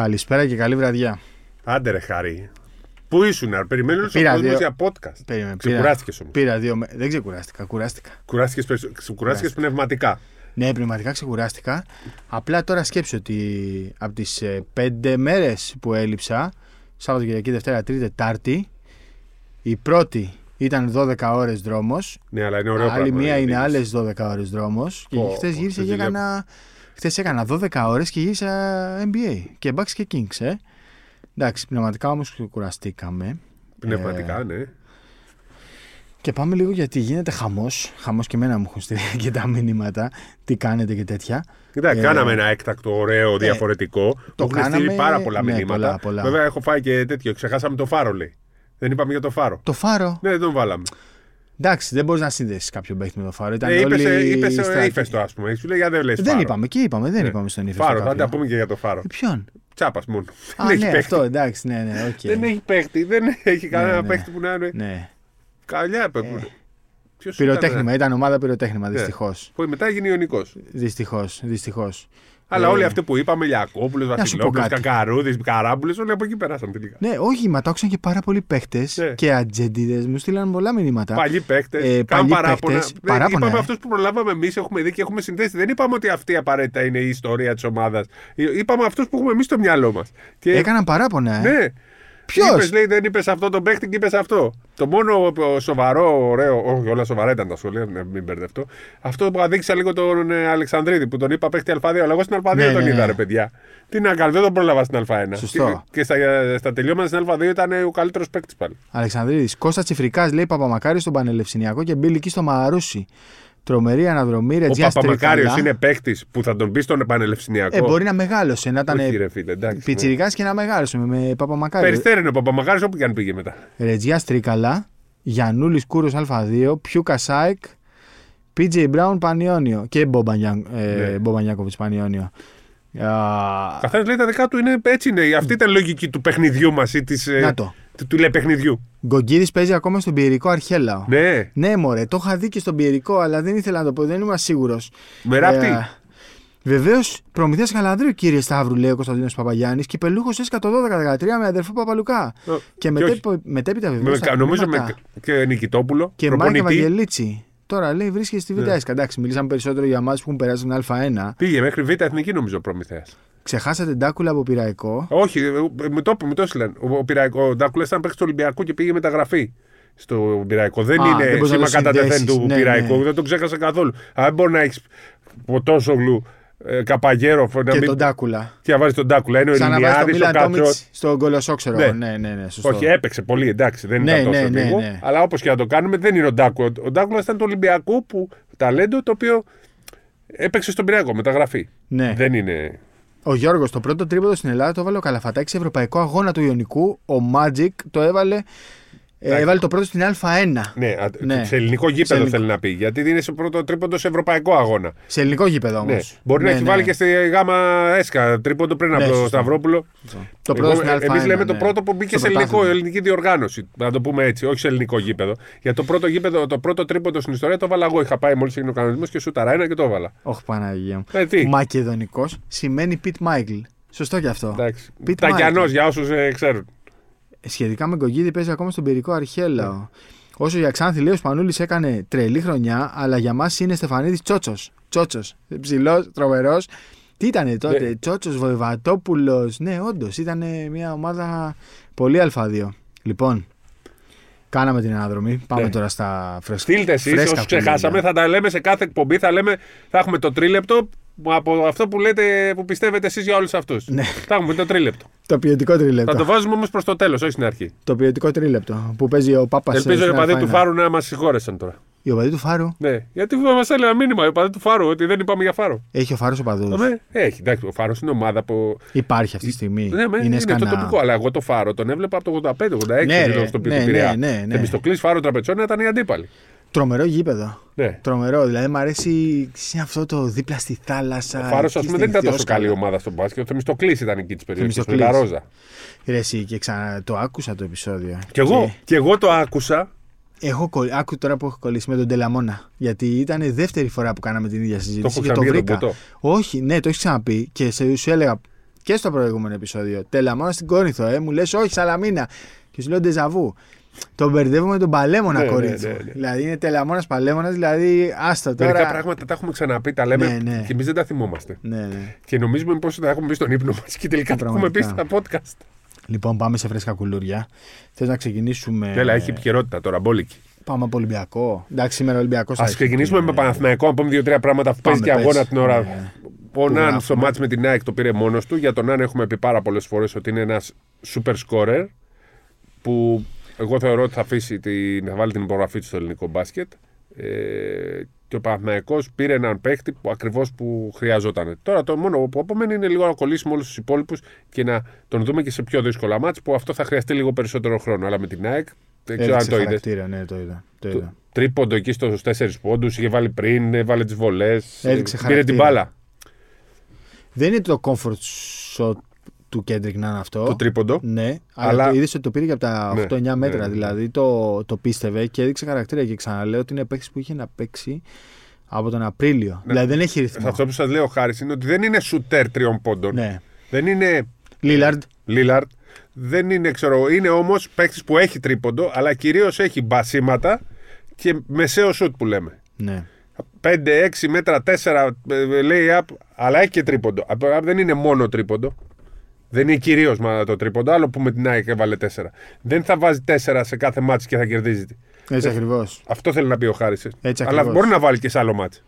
Καλησπέρα και καλή βραδιά. Άντε ρε χάρη. Πού ήσουν, ρε, περιμένω όλο Πήρα ο κόσμος δύο- για podcast. Περίμενε, Ξεκουράστηκες όμως. Πήρα δύο. με- Δεν ξεκουράστηκα. Κουράστηκα. Κουράστηκες, περισσο- ξεκουράστηκες πνευματικά. Ναι, πνευματικά ξεκουράστηκα. Απλά τώρα σκέψω ότι από τις πέντε μέρες που έλειψα, Σάββατο, Κυριακή, Δευτέρα, Τρίτη, Τετάρτη, η πρώτη ήταν 12 ώρες δρόμος. Ναι, αλλά είναι ωραίο Άλλη πράγμα. μία είναι δείχνεις. άλλες 12 ώρες δρόμος. Και Πω, χθες πω, γύρισα τι και δουλειά. έκανα. Χθες έκανα 12 ώρες και γύρισα NBA. Και Bucks και Kings, ε. Εντάξει, πνευματικά όμως κουραστήκαμε. Πνευματικά, ναι. Και πάμε λίγο γιατί γίνεται χαμός. Χαμός και εμένα μου έχουν στείλει και τα μηνύματα. Τι κάνετε και τέτοια. Κοίτα, Ε, κάναμε ένα έκτακτο, ωραίο, διαφορετικό. το Μου έχουν στείλει κάναμε, πάρα πολλά ναι, μηνύματα. πολλά, πολλά. Βέβαια, έχω φάει και τέτοιο. Ξεχάσαμε το φάρο, λέει. Δεν είπαμε για το φάρο. Το φάρο. Ναι, δεν τον βάλαμε. Εντάξει, δεν μπορείς να συνδέσεις κάποιο παίχτη με το φάρο. Ήταν Ε, είπες, όλοι ε, είπες, ε, στρατοί. ύφες το, ας πούμε. Σου λέει, για δεν λες Δεν φάρο. είπαμε, και είπαμε, δεν Ναι. είπαμε στον ύφεστο. Φάρο, θα κάποιο. τα πούμε και για το φάρο. Ε, Ποιον; Τσάπας μόνο. Α, Δεν έχει ναι, παίχτη. αυτό εντάξει, ναι, ναι, οκ. Δεν έχει παίχτη. Δεν έχει κανένα ναι. παίχτη που να είναι. Ναι. Καλιά. Ποιος Πυροτέχνημα, ήταν, ήταν ομάδα πυροτέχνημα, δυστυχώς. Που μετά έγινε Ιωνικός. Δυστυχώς, δυστυχώς. Αλλά Ε, όλοι αυτοί που είπαμε, Λιακόπουλο, σου πω Βασιλόπουλο, κάτι. Κακαρούδης, Καράμπουλες, όλοι από εκεί περάσαν τελικά. Ναι, όχι, μα το άκουσαν και πάρα πολλοί παίχτες Ναι. και ατζεντίδε. Μου στείλαν πολλά μηνύματα. Παλιοί παίκτε, Ε, κάνουν παλιοί παράπονα. παίκτες, Δεν παράπονα, είπαμε ε. αυτούς που προλάβαμε εμείς, έχουμε δει και έχουμε συνδέσει. Δεν είπαμε ότι αυτή απαραίτητα είναι η ιστορία της ομάδας. Είπαμε αυτούς που έχουμε εμείς στο μυαλό μας. Και... Έκαναν παράπονα, ε. Ναι. Ποιος; Είπες, λέει, δεν είπες αυτό τον παίχτη και είπες αυτό. Το μόνο ε, σοβαρό, ωραίο, όχι όλα σοβαρά ήταν τα σχολεία, ναι, μην μπερδευτώ. Αυτό που αδείξα λίγο τον ε, Αλεξανδρίδη που τον είπα παίχτη Α2, αλλά εγώ στην Α2 Ναι, τον ναι, είδα, ναι. ρε παιδιά. Τι να κάνω, δεν τον πρόλαβα στην Α1. Σωστό. Και, και στα, στα τελειώματα στην Α2 ήταν ο καλύτερος παίκτης πάλι. Αλεξανδρίδης. Κώστας Τσιφρικάς λέει Παπαμακάρης στον Πανελευσινιακό και Μπίλ εκεί στο Μαρούσι. Τρομερή αναδρομή, Ο Ρετζιά Παπαμακάριος Στρίκαλα. είναι παίκτης που θα τον πεις στον επανελευσυνιακό. Ε, μπορεί να μεγάλωσε, να ήταν Όχι, ρε φίλε, εντάξει. πιτσιρικάς και να μεγάλωσε με, με Παπαμακάρη. Περιστέρι είναι ο Παπαμακάριος όπου και αν πήγε μετά. Ρετζιά Στρίκαλα, Γιανούλη Κούρος Α2, Πιού Κασάικ, PJ Brown Πανιόνιο και Μπομπανιά, ε, Ναι. Μπομπανιάκοβιτς Πανιόνιο. Α, Καθένας λέει τα δικά του είναι έτσι είναι. Αυτή ήταν η λογική του παιχνιδιού μας ή της, ε, Να το. Του, του παιχνιδιού. Γκογκίδης παίζει ακόμα στον Πιερικό Αρχέλαο. Ναι, Ναι, μωρέ, το είχα δει και στον Πιερικό, αλλά δεν ήθελα να το πω, δεν ήμουν σίγουρος. με ράπτη. Βεβαίως, προμηθεία Καλανδρίου, κύριε Σταύρου, λέει ο Κωνσταντίνος Παπαγιάννης, και πελούχος έσκα το 12-13 με αδερφό Παπαλουκά. Ε, Και, όχι. μετέπειτα, μετέπειτα Με- βεβαίω. νομίζω με, και Νικητόπουλο. Και Μάικα προπονητή. Βαγγελίτσι. Τώρα λέει βρίσκεται στη Β' Ναι. ΕΣΚΑ. Εντάξει, μιλήσαμε περισσότερο για εμάς που έχουν περάσει την Α1. Πήγε μέχρι Β' Εθνική νομίζω προμηθέας. Ξεχάσατε Ντάκουλα από πειραϊκό; Όχι, ε, με το, με το έστειλαν. Ο, ο, Πειραϊκό- ο Ντάκουλα ήταν παίκτης του Ολυμπιακού και πήγε μεταγραφή στο Πειραϊκό. Δεν Α, δεν είναι μπορείς να σήμα το κατά τεθέν συνδέσεις. του Ναι, Πειραϊκού. ναι. Δεν τον ξέχασα καθόλου. Αν δεν μπορεί να έχεις Ποτόσογλου, ε, Καπαγέρο, να Και μην- τον Ντάκουλα. και να βάζεις τον Ντάκουλα. Είναι ο Σαν να βάζεις τον Ελληνιάδη, ο Μίλαν Κατσό. Τόμιτς στον κολοσόξερο. Ναι. Ναι, ναι, ναι, σωστό. Όχι, έπαιξε πολύ, εντάξει, δεν Ναι, ήταν τόσο ναι, ναι, λίγο. ναι. Αλλά όπως και να το κάνουμε, δεν είναι ο Ντάκουλα. Ο Ντάκουλας ήταν του Ολυμπιακού που ταλέντο το οποίο έπαιξε στον Πειραϊκό, μεταγραφή. Ναι. Δεν είναι. Ο Γιώργος, το πρώτο τρίποδο στην Ελλάδα το έβαλε ο Καλαφατάκης σε ευρωπαϊκό αγώνα του Ιωνικού. Ο Magic το έβαλε. Ε, Εντάξει. έβαλε το πρώτο στην Α1. Ναι, α- Ναι. σε ελληνικό γήπεδο Σε ελληνικό. θέλει να πει. Γιατί είναι σε πρώτο τρίποντο σε ευρωπαϊκό αγώνα. Σε ελληνικό γήπεδο όμως. Ναι. Μπορεί να έχει βάλει και στη γάμα έσκα τρίποντο πριν Ναι, από το σωστό. Σταυρόπουλο. Το πρώτο στην Α1. Εμείς λέμε το ναι. πρώτο που μπήκε Στο σε ελληνικό, πρωτάθλημα. ελληνική διοργάνωση. Να το πούμε έτσι, όχι σε ελληνικό γήπεδο. Για το πρώτο γήπεδο, το πρώτο τρίποντο στην ιστορία το έβαλα εγώ. Είχα πάει μόλις έγινε ο κανονισμός και σούταρα ένα και το έβαλα. Όχι Παναγία μου. Ε, τι; Μακεδονικός σημαίνει Πιτ Μάικλ. Σωστό κι αυτό. Εντάξει. Pete Τακιανό Michael. για όσους ξέρουν. Σχετικά με Γκογκίδη παίζει ακόμα στον πυρικό Αρχέλαο. Όσο για Ξάνθη λέει ο Σπανούλη έκανε τρελή χρονιά, αλλά για μας είναι Στεφανίδης Τσότσος. Τσότσος. Ψηλός, τρομερός. Τι ήταν τότε, Ναι. Τσότσος, Βοηβατόπουλος. Ναι, όντως ήταν μια ομάδα πολύ Α2. Λοιπόν, κάναμε την αναδρομή. Πάμε Ναι. τώρα στα φρέσκα. Στείλτε εσείς, φρέσκα όσους ξεχάσαμε, κουμπίδια. θα τα λέμε σε κάθε εκπομπή. Θα, λέμε, θα έχουμε το τρίλεπτο από αυτό που λέτε, που πιστεύετε εσείς για όλους αυτούς. Ναι. Θα έχουμε το τρίλεπτο. Το ποιοτικό τρίλεπτο. Θα το βάζουμε όμως προς το τέλος, όχι στην αρχή. Το ποιοτικό τρίλεπτο που παίζει ο Πάπας. Ελπίζω οι οπαδοί του Φάρου να μας συγχώρεσαν τώρα. Οι οπαδοί του Φάρου; Ναι, γιατί μας έλεγα μήνυμα οι οπαδοί του Φάρου ότι δεν είπαμε για Φάρο. Έχει ο Φάρος οπαδούς; Ναι, έχει, εντάξει, ο Φάρος είναι ομάδα που. Υπάρχει αυτή τη στιγμή. Ναι, με, είναι είναι, σκανά. το τοπικό, αλλά εγώ το Φάρο τον έβλεπα από το 85-86 Ναι, ναι, ρε, στο ναι, ναι, Πειραιά. ναι, ναι, ναι. Θεμιστοκλής, Φάρο Τραπετσόνα ήταν οι αντίπαλοι. Τρομερό γήπεδο. Ναι. Τρομερό. Δηλαδή μου αρέσει σε αυτό το δίπλα στη θάλασσα. Ο Φάρος, ας εκεί πούμε, στην δεν ήταν τόσο Ιθιόσκαλα. καλή ομάδα στον μπάσκετ. Ο Θεμιστοκλής ήταν εκεί της περιοχής. Με Θεμιστοκλής. τα Ρόζα. Ρε, εσύ, και ξανά το άκουσα το επεισόδιο. Κι εγώ, κι εγώ το άκουσα. Έχω κολλ... Άκου τώρα που έχω κολλήσει με τον Τελαμόνα. Γιατί ήταν η δεύτερη φορά που κάναμε την ίδια συζήτηση. έχω και το ξαναπεί για τον βρήκα. Ποτό. Όχι, ναι, το έχεις ξαναπεί και σε, σου έλεγα και στο προηγούμενο επεισόδιο. Τελαμόνα στην Κόρινθο, ε, μου λες όχι, Σαλαμίνα. Και σου λέω ντεζαβού. Τον μπερδεύουμε με τον Παλέμονα Ναι, ναι, Κόρινθο. ναι, ναι. Δηλαδή είναι τελαμόνα Παλέμονας, δηλαδή άστα τώρα. Μερικά πράγματα τα έχουμε ξαναπεί, τα λέμε Ναι, ναι. και εμείς δεν τα θυμόμαστε. Ναι, ναι. Και νομίζουμε πως τα έχουμε πει στον ύπνο μας και τελικά τα έχουμε πει στα Πραγματικά. podcast. Λοιπόν, πάμε σε φρέσκα κουλούρια. Θες να ξεκινήσουμε. Έλα, έχει επικαιρότητα τώρα, μπόλικη. Πάμε από Ολυμπιακό. Εντάξει, σήμερα Ολυμπιακός. Ας ξεκινήσουμε με Παναθηναϊκό, να πούμε δύο-τρία πράγματα που Πάμε, παίζει και πες. αγώνα την ώρα. Ναι. Ο Που Ναν γράφουμε. στο ματς με την ΑΕΚ το πήρε μόνος του. Για τον Ναν έχουμε πει πάρα πολλές φορές ότι είναι ένας super scorer που εγώ θεωρώ ότι θα, αφήσει την, θα βάλει την υπογραφή του στο ελληνικό μπάσκετ. Ε, και ο Παναθηναϊκός πήρε έναν παίχτη που ακριβώς που χρειαζόταν. Τώρα το μόνο που απομένει είναι λίγο να κολλήσουμε όλους τους υπόλοιπους και να τον δούμε και σε πιο δύσκολα μάτς που αυτό θα χρειαστεί λίγο περισσότερο χρόνο. Αλλά με την ΑΕΚ δεν ξέρω αν Έδειξε το είδες. χαρακτήρα, ναι, το είδα. Το είδα. Τρίποντο εκεί στους 4 πόντους, είχε βάλει πριν, έβαλε τις βολές. Έδειξε Πήρε την χαρακτήρα. μπάλα. Δεν είναι το comfort shot του Κέντρικ να είναι αυτό. Το τρίποντο. Ναι, αλλά, Αλλά- είδες ότι το πήρε και από τα Ναι, 8-9 μέτρα. ναι, ναι. Δηλαδή το, το πίστευε και έδειξε χαρακτήρα. Και ξαναλέω ότι είναι παίκτης που είχε να παίξει από τον Απρίλιο. Ναι. Δηλαδή δεν έχει Σε ρυθμό. αυτό που σας λέω, Χάρης, είναι ότι δεν είναι σουτέρ τριών πόντων. Ναι. Δεν είναι Λίλαρντ. Λίλαρτ. Δεν είναι, ξέρω, είναι όμως παίκτης που έχει τρίποντο, αλλά κυρίως έχει μπασίματα και μεσαίο σουτ που λέμε. Ναι. 5-6 μέτρα, 4 λέει up, αλλά έχει και τρίποντο. Απ' Δεν είναι μόνο τρίποντο. Δεν είναι κυρίως το τρίποντο. Άλλο που με την ΑΕΚ έβαλε 4. Δεν θα βάζει 4 σε κάθε μάτσο και θα κερδίζει. Έτσι Ε, ακριβώς. Αυτό θέλει να πει ο Χάρης. Έτσι Αλλά ακριβώς. μπορεί να βάλει και σε άλλο μάτσο.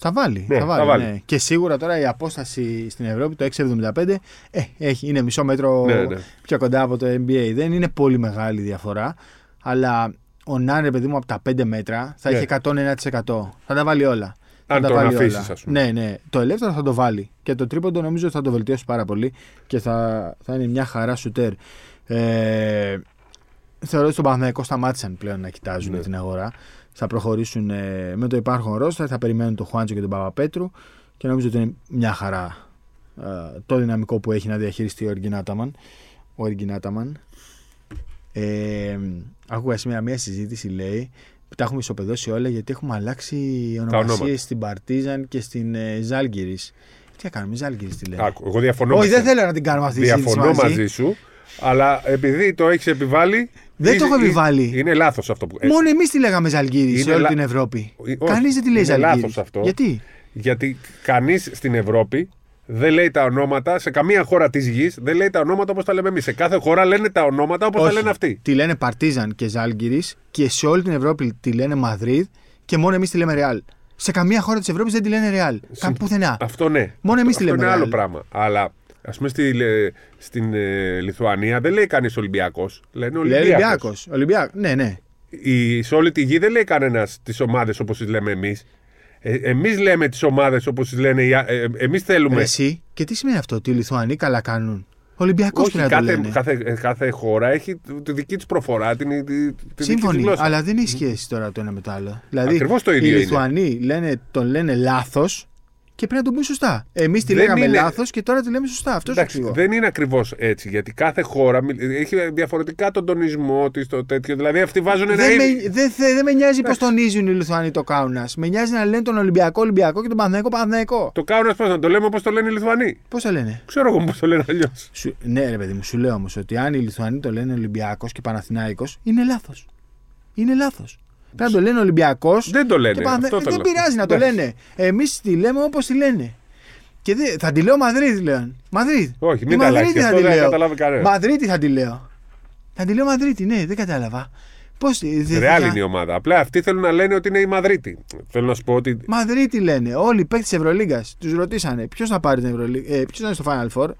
Θα βάλει. Ναι, θα βάλει, θα βάλει. Ναι. Και σίγουρα τώρα η απόσταση στην Ευρώπη, το 6,75, ε, έχει, είναι μισό μέτρο Ναι, ναι. πιο κοντά από το NBA. Δεν είναι πολύ μεγάλη διαφορά. Αλλά ο Νάνε, παιδί μου, από τα 5 μέτρα θα Ναι. έχει 101%. Θα τα βάλει όλα. Θα Αν τα τον βάλει αφήσεις, όλα. ας πούμε. Ναι, ναι. Το ελεύθερο θα το βάλει. Και το τρίποντο νομίζω ότι θα το βελτιώσει πάρα πολύ και θα, θα είναι μια χαρά σουτέρ. Ε, θεωρώ ότι στον Παναθηναϊκό σταμάτησαν πλέον να κοιτάζουν Ναι. την αγορά. Θα προχωρήσουν ε, με το υπάρχον ρόστα, θα περιμένουν τον Χουάντσο και τον Παπαπέτρου και νομίζω ότι είναι μια χαρά ε, το δυναμικό που έχει να διαχειριστεί ο Εργινάταμαν. Ο Εργινάταμαν. Ε, άκουγα σήμερα μια συζήτηση, λέει, που τα έχουμε ισοπεδώσει όλα γιατί έχουμε αλλάξει ονομασίε ονόματα. στην Παρτίζαν και στην ε, Ζάλγκυρης. Τι θα κάνουμε, Ζάλγκυρης τη λέει. Άκου, εγώ διαφωνώ, Όχι, με δεν σένα. θέλω να την κάνουμε αυτή τη συζήτηση διαφωνώ μαζί. μαζί σου. Αλλά επειδή το έχεις επιβάλει. Δεν είσαι- το έχω επιβάλει. Είναι λάθος αυτό που. ε, Μόνο εμείς τη λέγαμε Ζαλγκύρη σε Είναι όλη λα- την Ευρώπη. Όχι, Κανείς δεν τη λέει είναι Ζαλγκύρη. λάθος αυτό. Γιατί; Γιατί κανείς στην Ευρώπη δεν λέει τα ονόματα, σε καμία χώρα της γης δεν λέει τα ονόματα όπως τα λέμε εμείς. Σε κάθε χώρα λένε τα ονόματα όπως τα Όχι. λένε αυτοί. Τη λένε Παρτίζαν και Ζάλγκυρης και σε όλη την Ευρώπη τη λένε Μαδρίδ και μόνο εμείς τη λέμε Ρεάλ. Σε καμία χώρα της Ευρώπης δεν τη λένε Ρεάλ. Καν πουθενά. Αυτό ναι. Μόνο εμείς Αυτό τη λέμε είναι άλλο Real. πράγμα. Αλλά ας πούμε στη, λε- στην ε, Λιθουανία δεν λέει κανείς Ολυμπιακός. Λένε Λέει Ολυμπιακός. Ολυμπιακός. Ολυμπιακό. Ναι, ναι. Η, σε όλη τη γη δεν λέει κανένας τις ομάδες όπως τις λέμε εμείς. Ε, εμείς λέμε τις ομάδες όπως τις λένε. οι α- Ε, εμείς θέλουμε. Ρε Εσύ, και τι σημαίνει αυτό, ότι οι Λιθουανοί καλά κάνουν; Ολυμπιακός Όχι, πρέπει να το κάθε, λένε. κάθε, ε, κάθε χώρα έχει τη δική της προφορά, την, τη, τη δική της Σύμφωνοι, γλώσσα. αλλά δεν έχει σχέση τώρα το ένα με το άλλο. Δηλαδή, Ακριβώς το ίδιο οι είναι. Λιθουανοί λένε, τον λένε λάθος και πρέπει να τον πούν σωστά. Εμείς τη Δεν λέγαμε είναι- λάθος και τώρα τη λέμε σωστά. Αυτό σου Εντάξει, εξηγώ. δεν είναι ακριβώς έτσι. Γιατί κάθε χώρα μιλ- έχει διαφορετικά τον τονισμό της, το τέτοιο. Δηλαδή αυτοί βάζουν ένα. Δεν με, είδη- δεν θε- δεν με νοιάζει πώς Εντάξει. τονίζουν οι Λιθουανοί το κάουνας. Με νοιάζει να λένε τον Ολυμπιακό Ολυμπιακό και τον Παναθηναϊκό Παναθηναϊκό. Το κάουνας πώς να το λέμε όπως το λένε οι Λιθουανοί; Πώς το λένε; Ξέρω εγώ πώς το λένε αλλιώς. Σου, ναι, ρε παιδί μου, σου λέω όμως ότι αν οι Λιθουανοί το λένε Ολυμπιακός και Παναθηναϊκός, είναι λάθος. Είναι λάθος. Πρέπει να το λένε Ολυμπιακός. Δεν το λένε. Αυτό Δεν θέλω. πειράζει να το Εντάξει. λένε. Εμείς τη λέμε όπως τη λένε. Και δε, θα τη λέω Μαδρίτη, λέω. Μαδρίτη. Όχι, Η μην τα αλλάξεις. Μαδρίτη θα Αυτό τη δεν λέω. καταλάβει κανένας. Μαδρίτη θα τη λέω. Θα τη λέω Μαδρίτη, ναι, δεν κατάλαβα. Πώς. Ρεάλ είναι η ομάδα. Απλά αυτοί θέλουν να λένε ότι είναι η Μαδρίτη. Θέλω να σου πω ότι. Μαδρίτη λένε. Όλοι οι παίκτες της Ευρωλίγκας τους ρωτήσανε ποιος θα πάρει την Ευρωλίγκα. Ε, ποιος θα είναι στο Final Four.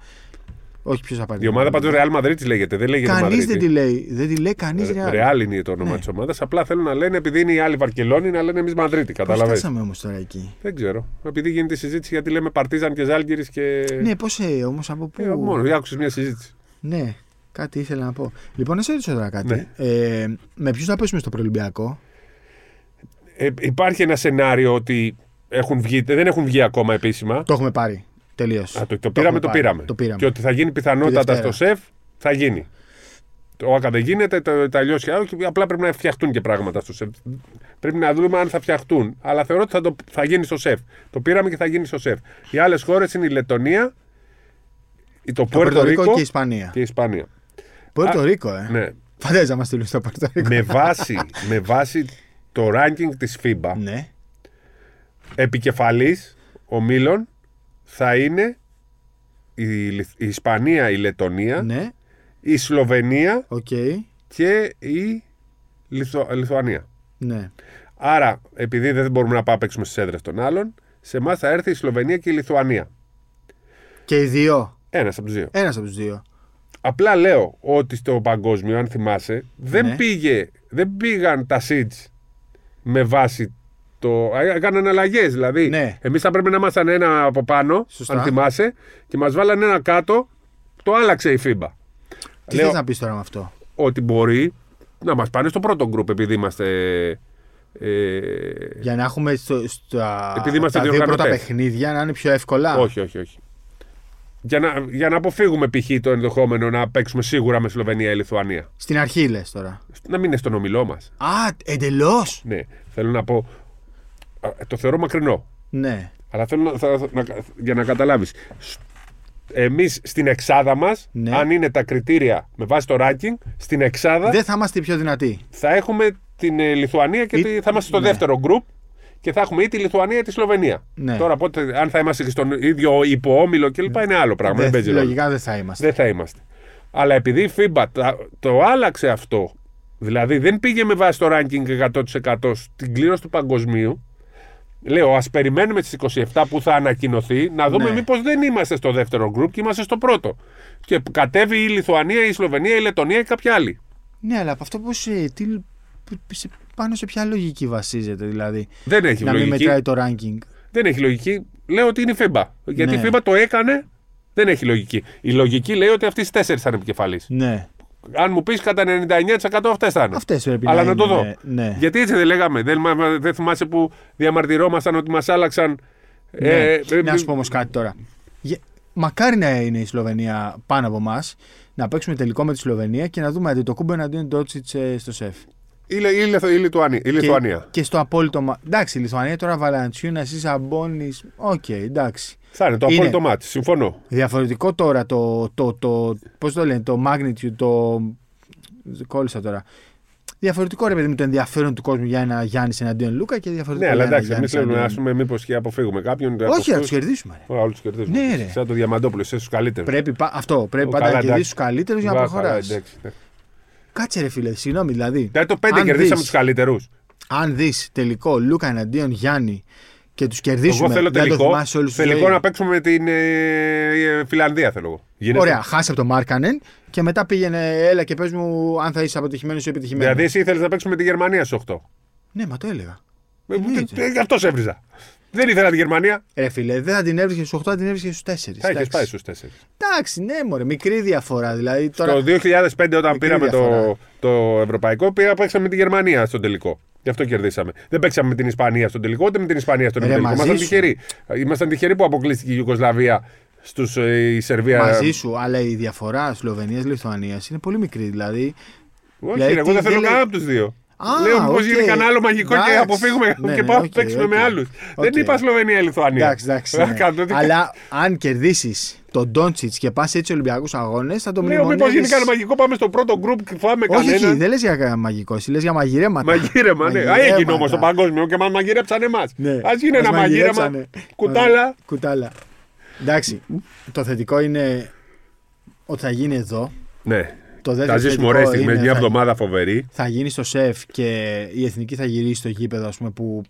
Όχι, ποιος θα πάρει. Η ομάδα πάντως Ρεάλ Μαδρίτη λέγεται. Δεν λέγεται Κανείς Μαδρίτη. δεν τη λέει. Δεν τη λέει κανείς Ρεάλ. Ρεάλ είναι το όνομα Ναι. της ομάδας. Απλά θέλουν να λένε επειδή είναι η άλλη Βαρκελόνη να λένε εμείς Μαδρίτη. Πώς Καταλαβαίνετε. φτάσαμε όμως τώρα εκεί; Δεν ξέρω. Επειδή γίνεται συζήτηση γιατί λέμε Παρτίζαν και Ζάλγκυρη και. Ναι, πώς ε, όμως από πού; Ε, μόνο, άκουσες μια συζήτηση. Ναι, κάτι ήθελα να πω. Λοιπόν, να σε ρωτήσω τώρα κάτι. Ναι. Ε, με ποιους θα πέσουμε στο προελυμπιακό. Ε, υπάρχει ένα σενάριο ότι έχουν βγει, δεν έχουν βγει ακόμα επίσημα. Το έχουμε πάρει. Τελείως. Α, το, το, πήραμε, το πήραμε. Το πήραμε. Και ότι θα γίνει πιθανότατα Τη στο Δευτέρα. σεφ, θα γίνει. Το ΆΚΑ δεν γίνεται, το, τα αλλιώς, όχι, απλά πρέπει να φτιαχτούν και πράγματα στο σεφ. Πρέπει να δούμε αν θα φτιαχτούν. Αλλά θεωρώ ότι θα, το, θα γίνει στο σεφ. Το πήραμε και θα γίνει στο ΣΕΦ. Οι άλλες χώρες είναι η Λετωνία, το Πορτο Ρίκο Ρίκο και η Ισπανία. και η Ισπανία. Πορτο Ρίκο, ε. Ναι. Φαντάζεσαι να μας στείλουν στο Πορτο Ρίκο. με, βάση, με βάση το ranking της FIBA, Ναι. επικεφαλής ομίλων θα είναι η, Λιθ- η Ισπανία, η Λετωνία, Ναι. η Σλοβενία Οκ. και η Λιθου- Λιθουανία. Ναι. Άρα, επειδή δεν μπορούμε να πάμε να παίξουμε στις έδρες των άλλων, σε εμάς θα έρθει η Σλοβενία και η Λιθουανία. Και οι δύο. Ένας από τους δύο. Ένας από τους δύο. Απλά λέω ότι στο παγκόσμιο, αν θυμάσαι, δεν, Ναι. πήγε, δεν πήγαν τα seeds με βάση το. ε, Έκαναν αλλαγές. Δηλαδή, Ναι. εμείς θα πρέπει να ήμασταν ένα από πάνω, Σωστά. αν θυμάσαι, και μας βάλανε ένα κάτω. Το άλλαξε η FIBA. Τι Λέω θες να πεις τώρα με αυτό; ότι μπορεί να μας πάνε στο πρώτο γκρουπ επειδή είμαστε. Ε, Για να έχουμε στο, στα Επειδή είμαστε τα δύο πρώτα διοργανωτές. παιχνίδια να είναι πιο εύκολα. όχι, όχι, όχι. Για να, για να αποφύγουμε π.χ. το ενδεχόμενο να παίξουμε σίγουρα με Σλοβενία ή Λιθουανία. Στην αρχή λες τώρα. Να μην είναι στον ομιλό μας. Α, εντελώς. Ναι, θέλω να πω. Α, Το θεωρώ μακρινό. Ναι. Αλλά θέλω να, θα- να- για να καταλάβεις. Εμείς στην εξάδα μας, Ναι. αν είναι τα κριτήρια με βάση το ranking, στην εξάδα Δεν θα είμαστε οι πιο δυνατοί. θα έχουμε την ε, Λιθουανία και Ή- τη- θα είμαστε στο ναι. δεύτερο group και θα έχουμε ή τη Λιθουανία ή τη Σλοβενία. Ναι. Τώρα, πότε, αν θα είμαστε και στον ίδιο υποόμιλο κλπ. είναι άλλο πράγμα. Δεν, Δεν- παίζει ρόλο. λογικά δεν θα είμαστε. Δεν θα είμαστε. Αλλά επειδή η FIBA τα- το άλλαξε αυτό, δηλαδή δεν πήγε με βάση το ranking 100% στην κλήρωση του παγκοσμίου, λέω ας περιμένουμε τι 27 που θα ανακοινωθεί, να δούμε Ναι. μήπως δεν είμαστε στο δεύτερο group και είμαστε στο πρώτο. Και κατέβει η Λιθουανία, η Σλοβενία, η Λετωνία ή κάποια άλλη. Ναι, αλλά από αυτό πώ. Τι, π- σε- πάνω σε ποια λογική βασίζεται, δηλαδή. Δεν έχει να μην λογική. μετράει το ranking; Δεν έχει λογική. Λέω ότι είναι η FIBA. Γιατί Ναι. η FIBA το έκανε, δεν έχει λογική. Η λογική λέει ότι αυτοί οι τέσσερις θα είναι επικεφαλεί. Ναι. Αν μου πεις κατά 99% αυτές θα είναι. Αυτές πρέπει Αλλά να να το είναι, δω. Ναι. Γιατί έτσι δεν λέγαμε. Δεν, μα- μα- δεν θυμάσαι που διαμαρτυρόμασταν ότι μας άλλαξαν. Ναι. ε, ε, να σου πω όμως κάτι τώρα. Γε- Μακάρι να είναι η Σλοβενία πάνω από εμάς, να παίξουμε τελικό με τη Σλοβενία και να δούμε το Κούμπο εναντίον Ντόντσιτς στο ΣΕΦ. Η, Λε- η, Λεθ- η Λιθουανία. Η Λιθουανία. Και, και στο απόλυτο. μα- Εντάξει, η Λιθουανία τώρα Βαλαντσιούνα, εσύ Σαμπόνι. Οκ, εντάξει. Θα είναι το Είναι. απόλυτο ματς. Συμφωνώ. Διαφορετικό τώρα το. το, το Πώς το λένε, το magnitude, το. Κόλλησα τώρα. Διαφορετικό ρε παιδί μου το ενδιαφέρον του κόσμου για ένα Γιάννης εναντίον Λούκα και διαφορετικό. Ναι, αλλά για ένα εντάξει, εμεί Γιάννης θέλουμε να εναντίον- πούμε μήπως και αποφύγουμε κάποιον. από Όχι, να τους αυτούς. κερδίσουμε. Ρε. Όλου τους κερδίζουμε. Ναι, ρε. Σαν το Διαμαντόπουλο, είσαι στου καλύτερους. Πρέπει, πα- αυτό, πρέπει πάντα να κερδίσεις τους καλύτερους για να προχωράς. Κάτσε ρε φίλε, συγγνώμη δηλαδή. Δηλαδή το 5 Αν κερδίσαμε δεις- τους καλύτερους. Αν δεις τελικό Λούκα εναντίον Γιάννη και τους κερδίσουμε. Εγώ θέλω δεν το τελικό, θυμάσαι όλους τους τελικό ζωή. να παίξουμε με την ε, ε, Φιλανδία, θέλω εγώ. Γίνεται. Ωραία, χάσε από το Μάρκανεν και μετά πήγαινε, έλα και πες μου αν θα είσαι αποτυχημένος ή επιτυχημένος. Δηλαδή, εσύ ήθελες να παίξουμε με τη Γερμανία στου 8. Ναι, μα το έλεγα. Ε, Εννοείται. Αυτός έβριζα. Δεν ήθελα τη Γερμανία. Ρε φίλε, δεν θα την έβρισκες στους 8, θα την έβρισκες στους 4. Θα είχες πάει στους 4. Εντάξει, ναι, μωρέ, μικρή διαφορά. Δηλαδή τώρα. Το 2005 όταν Μικρή πήραμε το, διαφορά. το ευρωπαϊκό, πήγα, παίξαμε με τη Γερμανία στον τελικό. Γι' αυτό κερδίσαμε. Δεν παίξαμε με την Ισπανία στον τελικό, ούτε με την Ισπανία στον Ρε, τελικό. μαζί Ήμασταν σου. τυχεροί. Ήμασταν τυχεροί που αποκλείστηκε η Ιουγκοσλαβία στους, ε, η Σερβία. Μαζί σου, αλλά η διαφορά Σλοβενία-Λιθουανία είναι πολύ μικρή. Δηλαδή. Όχι, Δηλαδή, ρε, εγώ τι δεν θέλω δεν λέει- κανένα από τους δύο. Α, Λέω μήπω οκ. γίνει κανένα άλλο μαγικό και Εντάξει. αποφύγουμε Ναι, και ναι, πάμε να οκ, παίξουμε οκ. με άλλους. Οκ. Δεν είπα Σλοβενία ή Λιθουανία. Εντάξει, εντάξει. Θα ναι. κάνω τι- Αλλά αν κερδίσεις τον Ντόντσιτς και πας έτσι Ολυμπιακούς Αγώνες, θα το Λέω μήπως μνημονεύεις. γίνει κανένα μαγικό, πάμε στο πρώτο γκρουπ και φάμε Όχι, όχι, κανένα. δεν λες για κανένα μαγικό, εσύ λες για μαγειρέματα. Μαγείρεμα, ναι. Α, Μαγειρέματα. έγινε όμως το παγκόσμιο και μας μαγειρέψαν εμάς. Ναι. Α γίνει Μας ένα μαγείρεμα. μαγειρέψανε. Κουτάλα. Κουτάλα. Εντάξει. το θετικό είναι ότι θα γίνει εδώ. Ναι. Το Θα δεύτερο ζήσουμε θετικό ωραίε στιγμέ, είναι μια θα- εβδομάδα φοβερή. Θα γίνει στο σεφ και η εθνική θα γυρίσει στο γήπεδο, ας πούμε, που,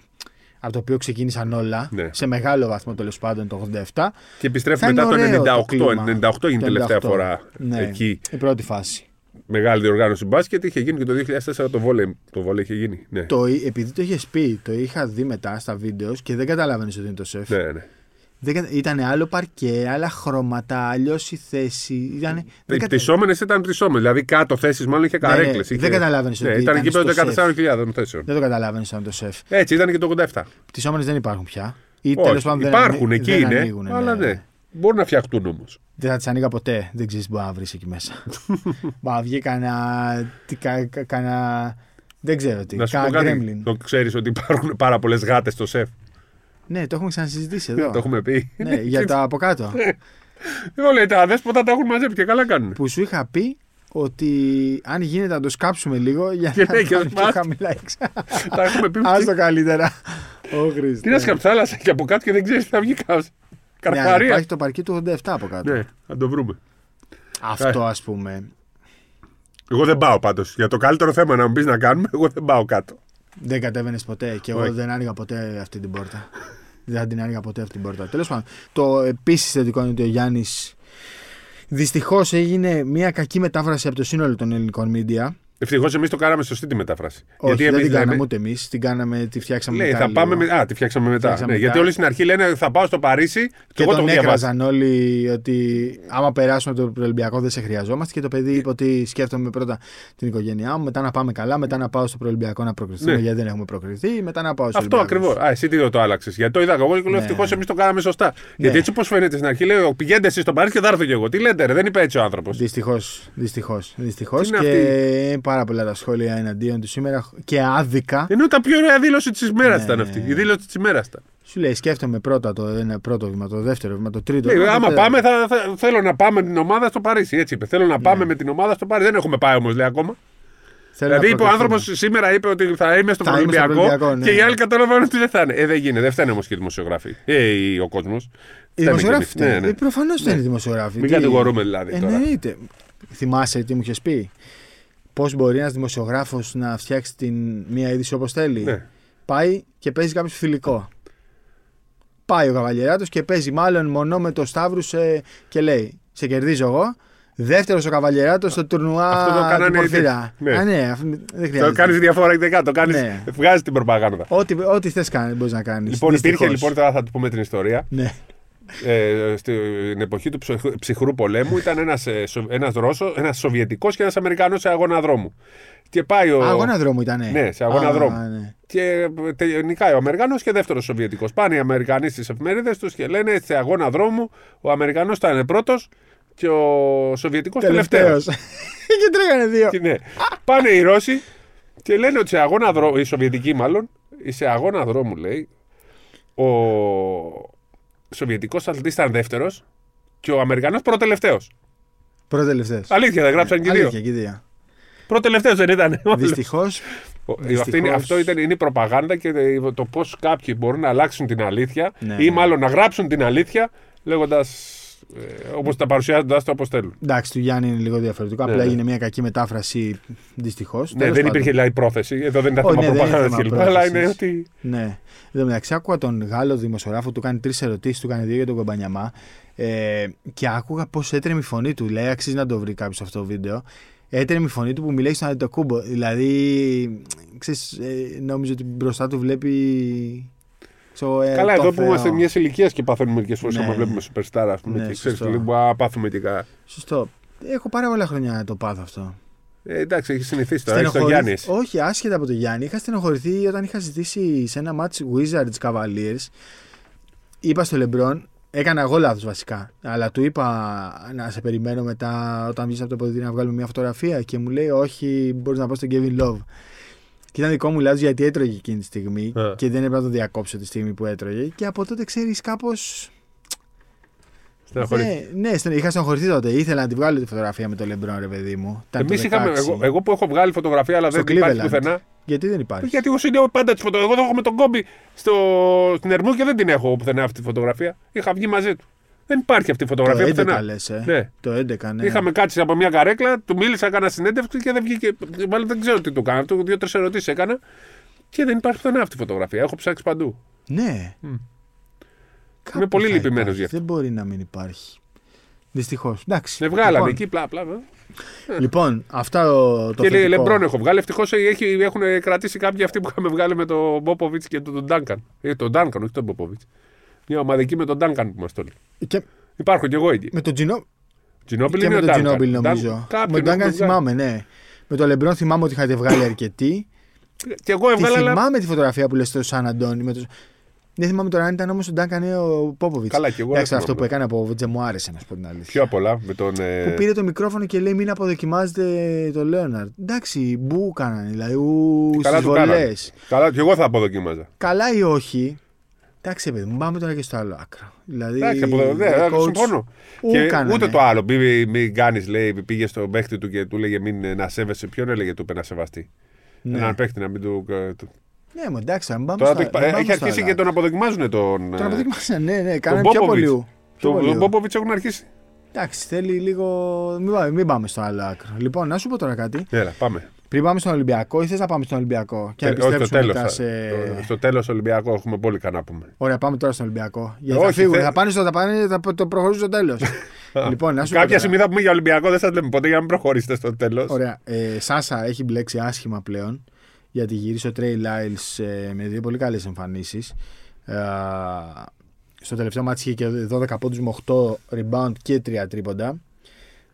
από το οποίο ξεκίνησαν όλα. Ναι. Σε μεγάλο βαθμό τέλος πάντων το 87. Και επιστρέφει Θα είναι μετά το ωραίο 98. κλίμα. 98 είναι η Το τελευταία 98. φορά Ναι, εκεί. Η πρώτη φάση. Μεγάλη διοργάνωση μπάσκετ. Είχε γίνει και το 2004 το βόλεϊ. Το βόλεϊ είχε γίνει. Ναι. Το, επειδή το είχες πει, το είχα δει μετά στα βίντεος και δεν καταλάβαινες ότι είναι το σεφ. Ναι, ναι. Δεν κατα... Ήταν άλλο παρκέ, άλλα χρώματα, αλλιώς η θέση. Ήτανε... Οι δεν κατα- πτυσσόμενε ήταν πτυσσόμενε. Δηλαδή κάτω θέσεις μάλλον είχε Ναι, ναι, καρέκλες. δεν καταλάβαινες ναι, ότι ήταν ήταν γήπεδο στο 14.000 θέσεων. Δεν το καταλάβαινες σαν το σεφ. Έτσι ήταν και το 87. Τις όμορε δεν υπάρχουν πια. Ή Όχι, τέλο πάντων δεν υπάρχουν, ανοί- εκεί δεν είναι. ανοίγουνε, αλλά ναι. Μπορούν να φτιαχτούν όμως. Δεν θα τις ανοίγα ποτέ. Δεν ξέρεις τι μπορεί να βρεις εκεί μέσα. Μπορεί να βγει κανένα. τι, κα- κα- κανένα- Δεν ξέρω τι. Να σου πω Κανένα κάτι. γκρέμλιν. Το ξέρεις ότι υπάρχουν πάρα πολλές γάτες στο σεφ; Ναι, το έχουμε ξανασυζητήσει εδώ. Το έχουμε πει. Ναι, για τα από κάτω. Εγώ λέει τα αδέσποτα τα έχουν μαζέψει και καλά κάνουν. που σου είχα πει ότι αν γίνεται να το σκάψουμε λίγο για Και να ναι, και πάμε να πιο σπάσει. χαμηλά έξα. τα έχουμε πει. Άστο καλύτερα. Ω Χριστέ. Τι να σκάψει θάλασσα και από κάτω και δεν ξέρεις τι θα βγει κάτω. Ναι, αλλά Καρχαρία. Υπάρχει το παρκή του 87 από κάτω. Ναι, θα το βρούμε. Αυτό ας πούμε. Εγώ δεν πάω πάντως. Για το καλύτερο θέμα να μου πεις να κάνουμε, εγώ δεν πάω κάτω. Δεν κατέβαινες ποτέ και εγώ Όχι. δεν άνοιγα ποτέ αυτή την πόρτα. Δεν την άνοιγα ποτέ αυτή την πόρτα. Τέλος πάντων, το επίσης θετικό είναι ότι ο Γιάννης δυστυχώς έγινε μια κακή μετάφραση από το σύνολο των ελληνικών media. Ευτυχώς εμείς το κάναμε σωστή τη μετάφραση. Όχι, δεν εμείς την λέμε- κάναμε ούτε εμείς. Την κάναμε, τη φτιάξαμε Λέει, μετά. θα πάμε λίγο. με... Α, τη φτιάξαμε μετά. Φτιάξαμε ναι, μετά. γιατί όλοι στην αρχή λένε θα πάω στο Παρίσι και, Και εγώ το τον έχω διαβάσει. έκραζαν όλοι ότι άμα περάσουμε το προελμπιακό δεν σε χρειαζόμαστε. Και το παιδί είπε ότι σκέφτομαι πρώτα την οικογένειά μου, μετά να πάμε καλά, μετά να πάω στο προελμπιακό να προκριθούμε Ναι. γιατί δεν έχουμε προκριθεί, μετά να πάω στο Αυτό Ολυμπιακός. ακριβώς. Α, εσύ τι δεν το άλλαξες. Γιατί το είδα εγώ και λέω Ναι. ευτυχώς εμείς το κάναμε σωστά. Γιατί έτσι όπως φαίνεται στην αρχή λέει πηγαίνετε εσείς στο Παρίσι και θα έρθω κι εγώ. Τι λέτε, ρε, δεν είπε έτσι ο άνθρωπος. Δυστυχώς. Δυστυχώς, δυστυχώς. Τι είναι Και πάρα πολλά τα σχόλια εναντίον του σήμερα και άδικα. Ενώ τα πιο ωραία δήλωση της ημέρας Ναι. ήταν αυτή. Η δήλωση της ημέρας ήταν. Σου λέει: Σκέφτομαι πρώτα το ένα πρώτο βήμα, το δεύτερο βήμα, το τρίτο Λέει, βήμα. άμα το πάμε, θα, θα- θέλω να πάμε με την ομάδα στο Παρίσι. Έτσι είπε. Θέλω να πάμε με την ομάδα στο Παρίσι. Δεν έχουμε πάει όμως, λέει ακόμα. Θέλω να Δηλαδή είπε ο προκριθούμε. άνθρωπος σήμερα είπε ότι θα είμαι στο Θα είμαι στο Ολυμπιακό Ολυμπιακό, ναι. και οι άλλοι καταλαβαίνουν ότι δεν θα είναι. Ε, δεν γίνεται. Δεν φταίνε όμως και οι δημοσιογράφοι. Ε, ο κόσμος. Οι δημοσιογράφοι. Ναι, ναι. Προφανώς δεν είναι δημοσιογράφοι. Μην Τι- κατηγορούμε δηλαδή τώρα. Εννοείται. Θυμάσαι τι μου είχες πει; Πώς μπορεί ένας δημοσιογράφος να φτιάξει την μία είδηση όπως θέλει. Ναι. Πάει και παίζει κάποιος φιλικό. Πάει ο Καβαλιεράτος και παίζει μάλλον μονό με το Σταύρου σε... και λέει: Σε κερδίζω εγώ. Δεύτερος ο Καβαλιεράτος στο τουρνουά Αυτό το κάνανε του Πορφύρα. ήδη. Ναι. Α, ναι, αφ- δεν Το χρειάζεται. κάνεις διαφορετικά. Το κάνεις, Ναι. Βγάζεις την προπαγάνδα. Ό,τι, ό,τι θες μπορείς να κάνεις. Λοιπόν, υπήρχε λοιπόν, τώρα θα του πούμε την ιστορία. Ναι. Ε, στην εποχή του ψυχρού- ψυχρού πολέμου ήταν ένας, ε, Σο- ένας Ρώσος, ένας Σοβιετικός και ένας Αμερικανός σε αγώνα δρόμου. Και πάει ο... Αγώνα δρόμου ήταν. Ναι, σε αγώνα δρόμου. Ναι. Και τε- νικάει ο Αμερικανός και δεύτερος Σοβιετικός. Πάνε οι Αμερικανοί στις εφημερίδες τους και λένε σε αγώνα δρόμου ο Αμερικανός ήταν πρώτος και ο Σοβιετικός τελευταίος. Τελευταίος. και τρέχανε δύο. ναι. Πάνε οι Ρώσοι και λένε ότι σε αγώνα δρόμου, οι Σοβιετικοί μάλλον, σε αγώνα δρόμου λέει, ο Σοβιετικός αθλητής ήταν δεύτερος και ο Αμερικανός προτελευταίος. Πρώτο τελευταίο. Αλήθεια, δεν γράψαν και οι δύο. Αλήθεια, και οι δύο. Προτελευταίος δεν ήταν. Δυστυχώς. Ο- Δυστυχώς. Αυτό, είναι, αυτό ήταν, είναι η προπαγάνδα και το πώς κάποιοι μπορούν να αλλάξουν την αλήθεια Ναι, ή ναι. μάλλον να γράψουν την αλήθεια λέγοντας ε, όπως τα παρουσιάζοντα το όπως θέλουν. Εντάξει, του Γιάννη είναι λίγο διαφορετικό. Ναι, Απλά ναι. έγινε μια κακή μετάφραση δυστυχώς. Ναι, δεν υπήρχε δηλαδή πρόθεση. Εδώ δεν ήταν Όχι, θέμα ναι, δεν είναι προπαγάνδα θέμα κλπ. Αλλά είναι πρόθεσης. ότι. Ναι. Εν τω μεταξύ, άκουγα τον Γάλλος δημοσιογράφο, του κάνει τρεις ερωτήσεις, του κάνει δύο για τον Κομπανιαμά. Ε, και άκουγα πώς έτρεμε η φωνή του. Λέει, αξίζει να το βρει κάποιος αυτό το βίντεο. Έτρεμε η φωνή του που μιλάει στον Αντιτοκούμπο. Δηλαδή, ξέρεις, ε, νόμιζε ότι μπροστά του βλέπει. Ξέρω, ε, Καλά, τον εδώ που Θεό. είμαστε μιας ηλικίας και παθαίνουμε μερικές φορές Ναι. άμα βλέπουμε superstar, ας πούμε. Ναι, και ξέρεις σωστό. λίγο να πάθουμε και κα... Σωστό. Έχω πάρα πολλά χρόνια να το πάθω αυτό. ε, Εντάξει, έχεις συνηθίσει τώρα. Έχεις τον Στενοχωρήθη- Γιάννης. Όχι, άσχετα από τον Γιάννη. Είχα στενοχωρηθεί όταν είχα ζητήσει σε ένα match Wizards Cavaliers. Είπα στο Λεμπρόν, έκανα εγώ λάθος βασικά. Αλλά του είπα να σε περιμένω μετά όταν βγεις από το ποδητήριο να βγάλουμε μια φωτογραφία. Και μου λέει, Όχι, μπορείς να πάω στον Kevin Love. Και ήταν δικό μου λάθο γιατί έτρωγε εκείνη τη στιγμή. Α. Και δεν έπρεπε να το διακόψω τη στιγμή που έτρωγε. Και από τότε ξέρεις κάπως. Ναι, ναι, στεν- είχα στενοχωρηθεί τότε. Ήθελα να τη βγάλω τη φωτογραφία με τον Λεμπρόν, ρε παιδί μου. Ήταν το Εμεί είχαμε. 16. Εγώ, εγώ που έχω βγάλει φωτογραφία, αλλά Στο δεν υπάρχει Cleveland. πουθενά. Γιατί δεν υπάρχει; Γιατί εγώ είναι πάντα τη φωτογραφία. Εγώ το έχω με τον κόμπι στο... στην Ερμού και δεν την έχω πουθενά αυτή τη φωτογραφία. Είχα βγει μαζί του. Δεν υπάρχει αυτή η Το φωτογραφία 11 πουθενά. λες, ε. Ναι. Το 11, ναι. Είχαμε κάτσει από μια καρέκλα, του μίλησα, έκανα συνέντευξη και δεν βγήκε. Μάλλον δεν ξέρω τι του κάνω. Του δύο-τρεις ερωτήσεις έκανα και δεν υπάρχει πουθενά αυτή η φωτογραφία. Έχω ψάξει παντού. Ναι. Μμ. Κάπου Είμαι πολύ θα λυπημένος υπάρχει. γι' αυτό. Δεν μπορεί να μην υπάρχει. Δυστυχώς. Εντάξει. Με βγάλανε λοιπόν, εκεί, πλά, πλά. πλά. Λοιπόν, αυτά το, το και λέει θετικό. Λεμπρόν έχω βγάλει. Ευτυχώς έχουν κρατήσει κάποιοι αυτοί που είχαμε βγάλει με τον Μπόποβιτς και τον Ντάνκαν. Ε, τον Ντάνκαν, όχι τον Μπόποβιτς. Μια ομαδική με τον Ντάνκαν που μας το λέει. Και Υπάρχουν κι εγώ εκεί. με τον Τζινό... Τζινόπιλ και είναι με ο τον Ντάνκαν. Τζινόμπιλ Ντάν- νομίζω. κάποιον με τον Ντάγκαν έχουμε βγάλει. θυμάμαι, ναι. Με τον Λεμπρόν θυμάμαι ότι είχατε βγάλει αρκετοί. Και εγώ Τη έβγαλα. αλλά- θυμάμαι τη φωτογραφία που λες στο Σαν Αντώνη. Με το... Δεν θυμάμαι τώρα αν ήταν όμως ο Ντάγκαν ή ο Πόποβιτ. Καλά, και εγώ Εντάξει, δεν αυτό που θυμάμαι. έκανε από Βότζε μου άρεσε να σου πω την αλήθεια. Πιο απ' όλα με τον. ε, Που πήρε το μικρόφωνο και λέει μην αποδοκιμάζετε το Λέοναρντ. Εντάξει, μπου κάνανε, δηλαδή ου Καλά στις του κάνανε. βολές. Καλά, και εγώ θα αποδοκίμαζα. Καλά ή όχι, Εντάξει, παιδί μου, πάμε τώρα και στο άλλο άκρο. Δηλαδή, Εντάξει, από εδώ, ναι, ο coach συμφωνώ. ου Και κάνανε. ούτε το άλλο. Μην, μην κάνεις, λέει, πήγε στον παίχτη του και του λέγε μην ε, να σέβεσαι. Ποιον έλεγε του είπε να σεβαστεί. Ναι. Έναν παίχτη να μην του. ε, του- Ναι, μου εντάξει, αν πάμε Τώρα στο- το έχει, μην πα- πάμε έχει στο αρχίσει άλλο και τον αποδοκιμάζουν τον. άκρο. Τον ε, αποδεικμάσαν, ναι, ναι, τον κάνανε πιο Μπόποβιτς. πολύ. ου. Πιο Τον πολύ ου. Μπόποβιτ έχουν αρχίσει. Εντάξει, θέλει λίγο. Μην πάμε, μην πάμε στο άλλο άκρο. Λοιπόν, να σου πω τώρα κάτι. Έλα, πάμε. Πριν πάμε στον Ολυμπιακό, ή θες να πάμε στον Ολυμπιακό και να Ε, όχι, στο επιστρέψουμε τέλος. μετά σε. Στο τέλος Ολυμπιακό έχουμε πολύ κανένα να πούμε. Ωραία, πάμε τώρα στον Ολυμπιακό. Γιατί Όχι, θα φύγουν, θε- θα πάνε στο θα πάνε, θα το προχωρήσουν στο τέλος. λοιπόν, να σου πω Κάποια τώρα. στιγμή θα πούμε για Ολυμπιακό, δεν σας λέμε ποτέ για να μην προχωρήσετε στο τέλος. Ωραία. Ε, Σάσα έχει μπλέξει άσχημα πλέον γιατί γύρισε ο Τρέι Λάιλς με δύο πολύ καλές εμφανίσεις. Ε, στο τελευταίο μάτι είχε και 12 πόντους με 8 rebound και 3 τρίποντα.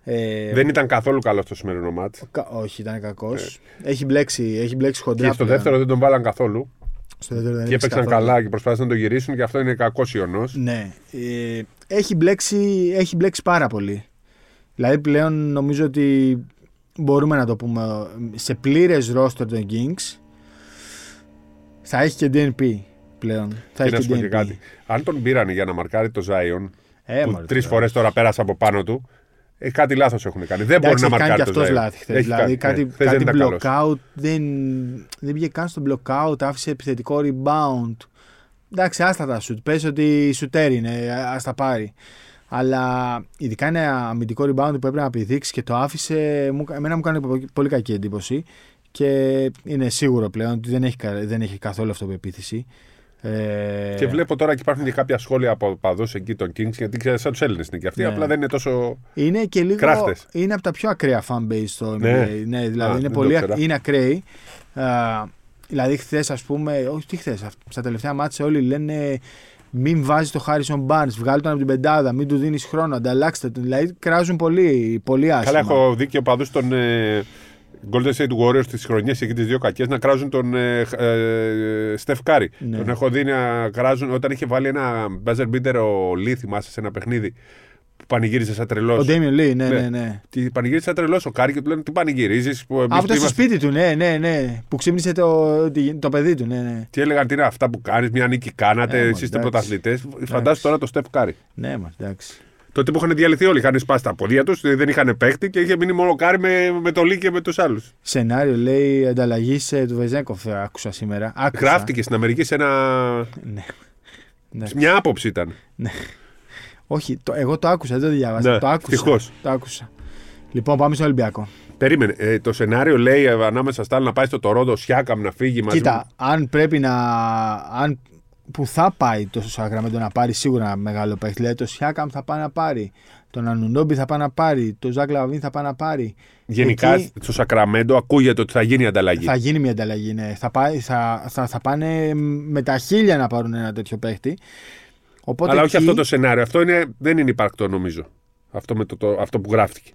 Ε, Δεν ήταν καθόλου καλός στο σημερινό μάτς. κα- όχι, ήταν κακός. Έχει μπλέξει, έχει μπλέξει χοντρά. Και στο πλέον. δεύτερο δεν τον βάλαν καθόλου. Στο δεύτερο δεν Και έπαιξε έπαιξαν καθόλου. καλά και προσπάθησαν να το γυρίσουν και αυτό είναι κακός ιονό. Ναι. Ε, έχει, μπλέξει, έχει μπλέξει πάρα πολύ. Δηλαδή πλέον νομίζω ότι μπορούμε να το πούμε σε πλήρες ρόστερ των Kings θα έχει και DNP πλέον. Θα Και να έχει σου πω και και DNP. κάτι. Αν τον πήρανε για να μαρκάρει το Zion, Ε, που μωρέ, τρεις τώρα. φορές τώρα πέρασε από πάνω του, ε, κάτι λάθος έχουν κάνει. Δεν μπορεί Εντάξει, να έχει κάνει μαρκάρει και το αυτός Zion. λάθη χθες. Έχει Δηλαδή κάνει, κάτι, ναι. Χθες κάτι δεν ήταν καλός. block out δεν, δεν πήγε καν στο block out, άφησε επιθετικό rebound. Εντάξει, άστα τα σουτ. Πες ότι σουτέρ είναι, ας τα πάρει. Αλλά ειδικά ένα αμυντικό rebound που έπρεπε να πηδήξει και το άφησε, μου, εμένα μου κάνει πο- πολύ κακή εντύπωση. Και είναι σίγουρο πλέον ότι δεν έχει, κα- δεν έχει καθόλου αυτοπεποίθηση. Ε, Και βλέπω τώρα και υπάρχουν και κάποια σχόλια από παδούς εκεί των Kings, γιατί ξέρεις, σαν τους Έλληνες είναι και αυτοί, Ναι. απλά δεν είναι τόσο. Είναι και λίγο. Κράφτες. Είναι από τα πιο ακραία fanbase στο NBA. Ναι. Ναι, δηλαδή Α, είναι δεν πολύ το ακ- ήξερα. είναι ακραίοι. Α, δηλαδή χθες, ας πούμε, όχι τι χθες, στα τελευταία μάτια όλοι λένε μην βάζεις το Harrison Barnes, βγάλει τον από την πεντάδα, μην του δίνεις χρόνο, ανταλλάξτε τον. Δηλαδή κράζουν πολύ, πολύ άσχημα. Καλά, έχω δει και οπαδού των ε, Golden State Warriors τις χρονιές εκεί τις δύο κακές να κράζουν τον ε, ε, Steph Curry. Ναι. Τον έχω δει να κράζουν όταν είχε βάλει ένα buzzer beater ο Lee, θυμάσαι σε ένα παιχνίδι που πανηγύριζε σαν τρελός. Ο Damian Lee, ναι, Ναι. ναι, ναι. Τι πανηγύρισε σαν τρελός ο Κάρι και του λένε Τι πανηγυρίζεις. Που εμείς Από τι το στο είμαστε- σπίτι του, ναι, ναι, ναι. Που ξύπνησε το, τη- το παιδί του, ναι, ναι. Τι έλεγαν, τι είναι αυτά που κάνεις, μια νίκη κάνατε, Ε, μας, εσείς είστε εντάξει. πρωταθλητές. Φαντάσου τώρα το Steph Curry. Ναι, μας εντάξει. Τότε που είχαν διαλυθεί όλοι, είχαν σπάσει τα πόδια τους, δεν είχαν παίκτες και είχε μείνει μόνο ο Κάρι με, με το Λί και με τους άλλους. Σενάριο λέει ανταλλαγή του Βεζένκοφ, άκουσα σήμερα. Άκουσα. Γράφτηκε στην Αμερική σε ένα. Ναι. Ναι. Μια άποψη ήταν. Όχι, το, εγώ το άκουσα, δεν το διάβασα. Ναι, το άκουσα. ευτυχώς. Το άκουσα. Λοιπόν, πάμε στο Ολυμπιακό. Περίμενε. Ε, το σενάριο λέει ε, ανάμεσα στα άλλα να πάει στο Τορόντο, ο Σιάκαμ να φύγει μαζί. Κοίτα, αν πρέπει να. Αν, που θα πάει το Σακραμέντο να πάρει σίγουρα ένα μεγάλο παίχτη. Δηλαδή το Σιάκαμ θα πάει να πάρει. Τον Ανουνόμπι θα πάει να πάρει. Το Ζακ Λαβίν θα πάει να πάρει. Γενικά Εκεί στο Σακραμέντο ακούγεται ότι θα γίνει ανταλλαγή. θα γίνει μια ανταλλαγή. Ναι. Θα, πάει, θα, θα, θα πάνε με τα χίλια να πάρουν ένα τέτοιο παίχτη. Οπότε Αλλά όχι εκεί αυτό το σενάριο. Αυτό είναι, δεν είναι υπαρκτό νομίζω. Αυτό, με το, το, αυτό που γράφτηκε.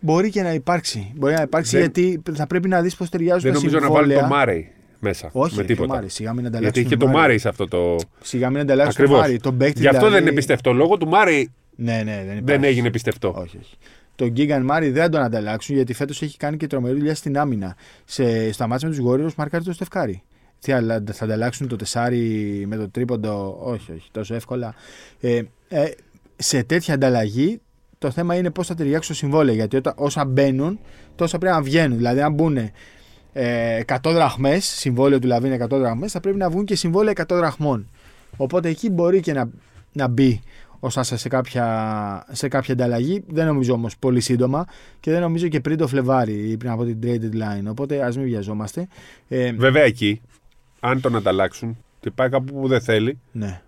Μπορεί και να υπάρξει. Μπορεί να υπάρξει Δεν- γιατί θα πρέπει να δεις πώς ταιριάζουν Δεν τα νομίζω να βάλει συμβόλαια. το Μάρεϊ μέσα. Όχι, με ρε, το τίποτα. Μάρεϊ. Σιγά μην Γιατί ανταλλάξουν είχε τον το Μάρεϊ. Μάρεϊ σε αυτό το. Σιγά μην ανταλλάξουν τον Ακριβώ. Μάρεϊ. Τον παίκτη Γι' αυτό δηλαδή- δεν είναι πιστευτό. Λόγω του Μάρεϊ Ναι, ναι, δεν, δεν υπάρχει. έγινε πιστευτό. Όχι, όχι. Τον Γκίγκαν Μάρι δεν θα τον ανταλλάξουν γιατί φέτος έχει κάνει και τρομερή δουλειά στην άμυνα. Σε, στα μάτια με τους Warriors μαρκάρει το Στεφκάρη. Τι άλλα, θα ανταλλάξουν το τεσάρι με το τρίποντο; Όχι, όχι, τόσο εύκολα. Ε, ε, σε τέτοια ανταλλαγή το θέμα είναι πώς θα ταιριάξει το συμβόλαιο. Γιατί όταν, όσα μπαίνουν, τόσα πρέπει να βγαίνουν. Δηλαδή, αν μπουν ε, 100 δραχμές, συμβόλαιο του Λαβίν 100 δραχμές, θα πρέπει να βγουν και συμβόλαια 100 δραχμών. Οπότε εκεί μπορεί και να, να μπει ο Σάσα σε κάποια, σε κάποια ανταλλαγή. Δεν νομίζω όμως πολύ σύντομα και δεν νομίζω και πριν το Φλεβάρι ή πριν από την trade deadline. Οπότε ας μην βιαζόμαστε. Ε, Βέβαια εκεί, αν τον ανταλλάξουν και πάει κάπου που δεν θέλει, ναι,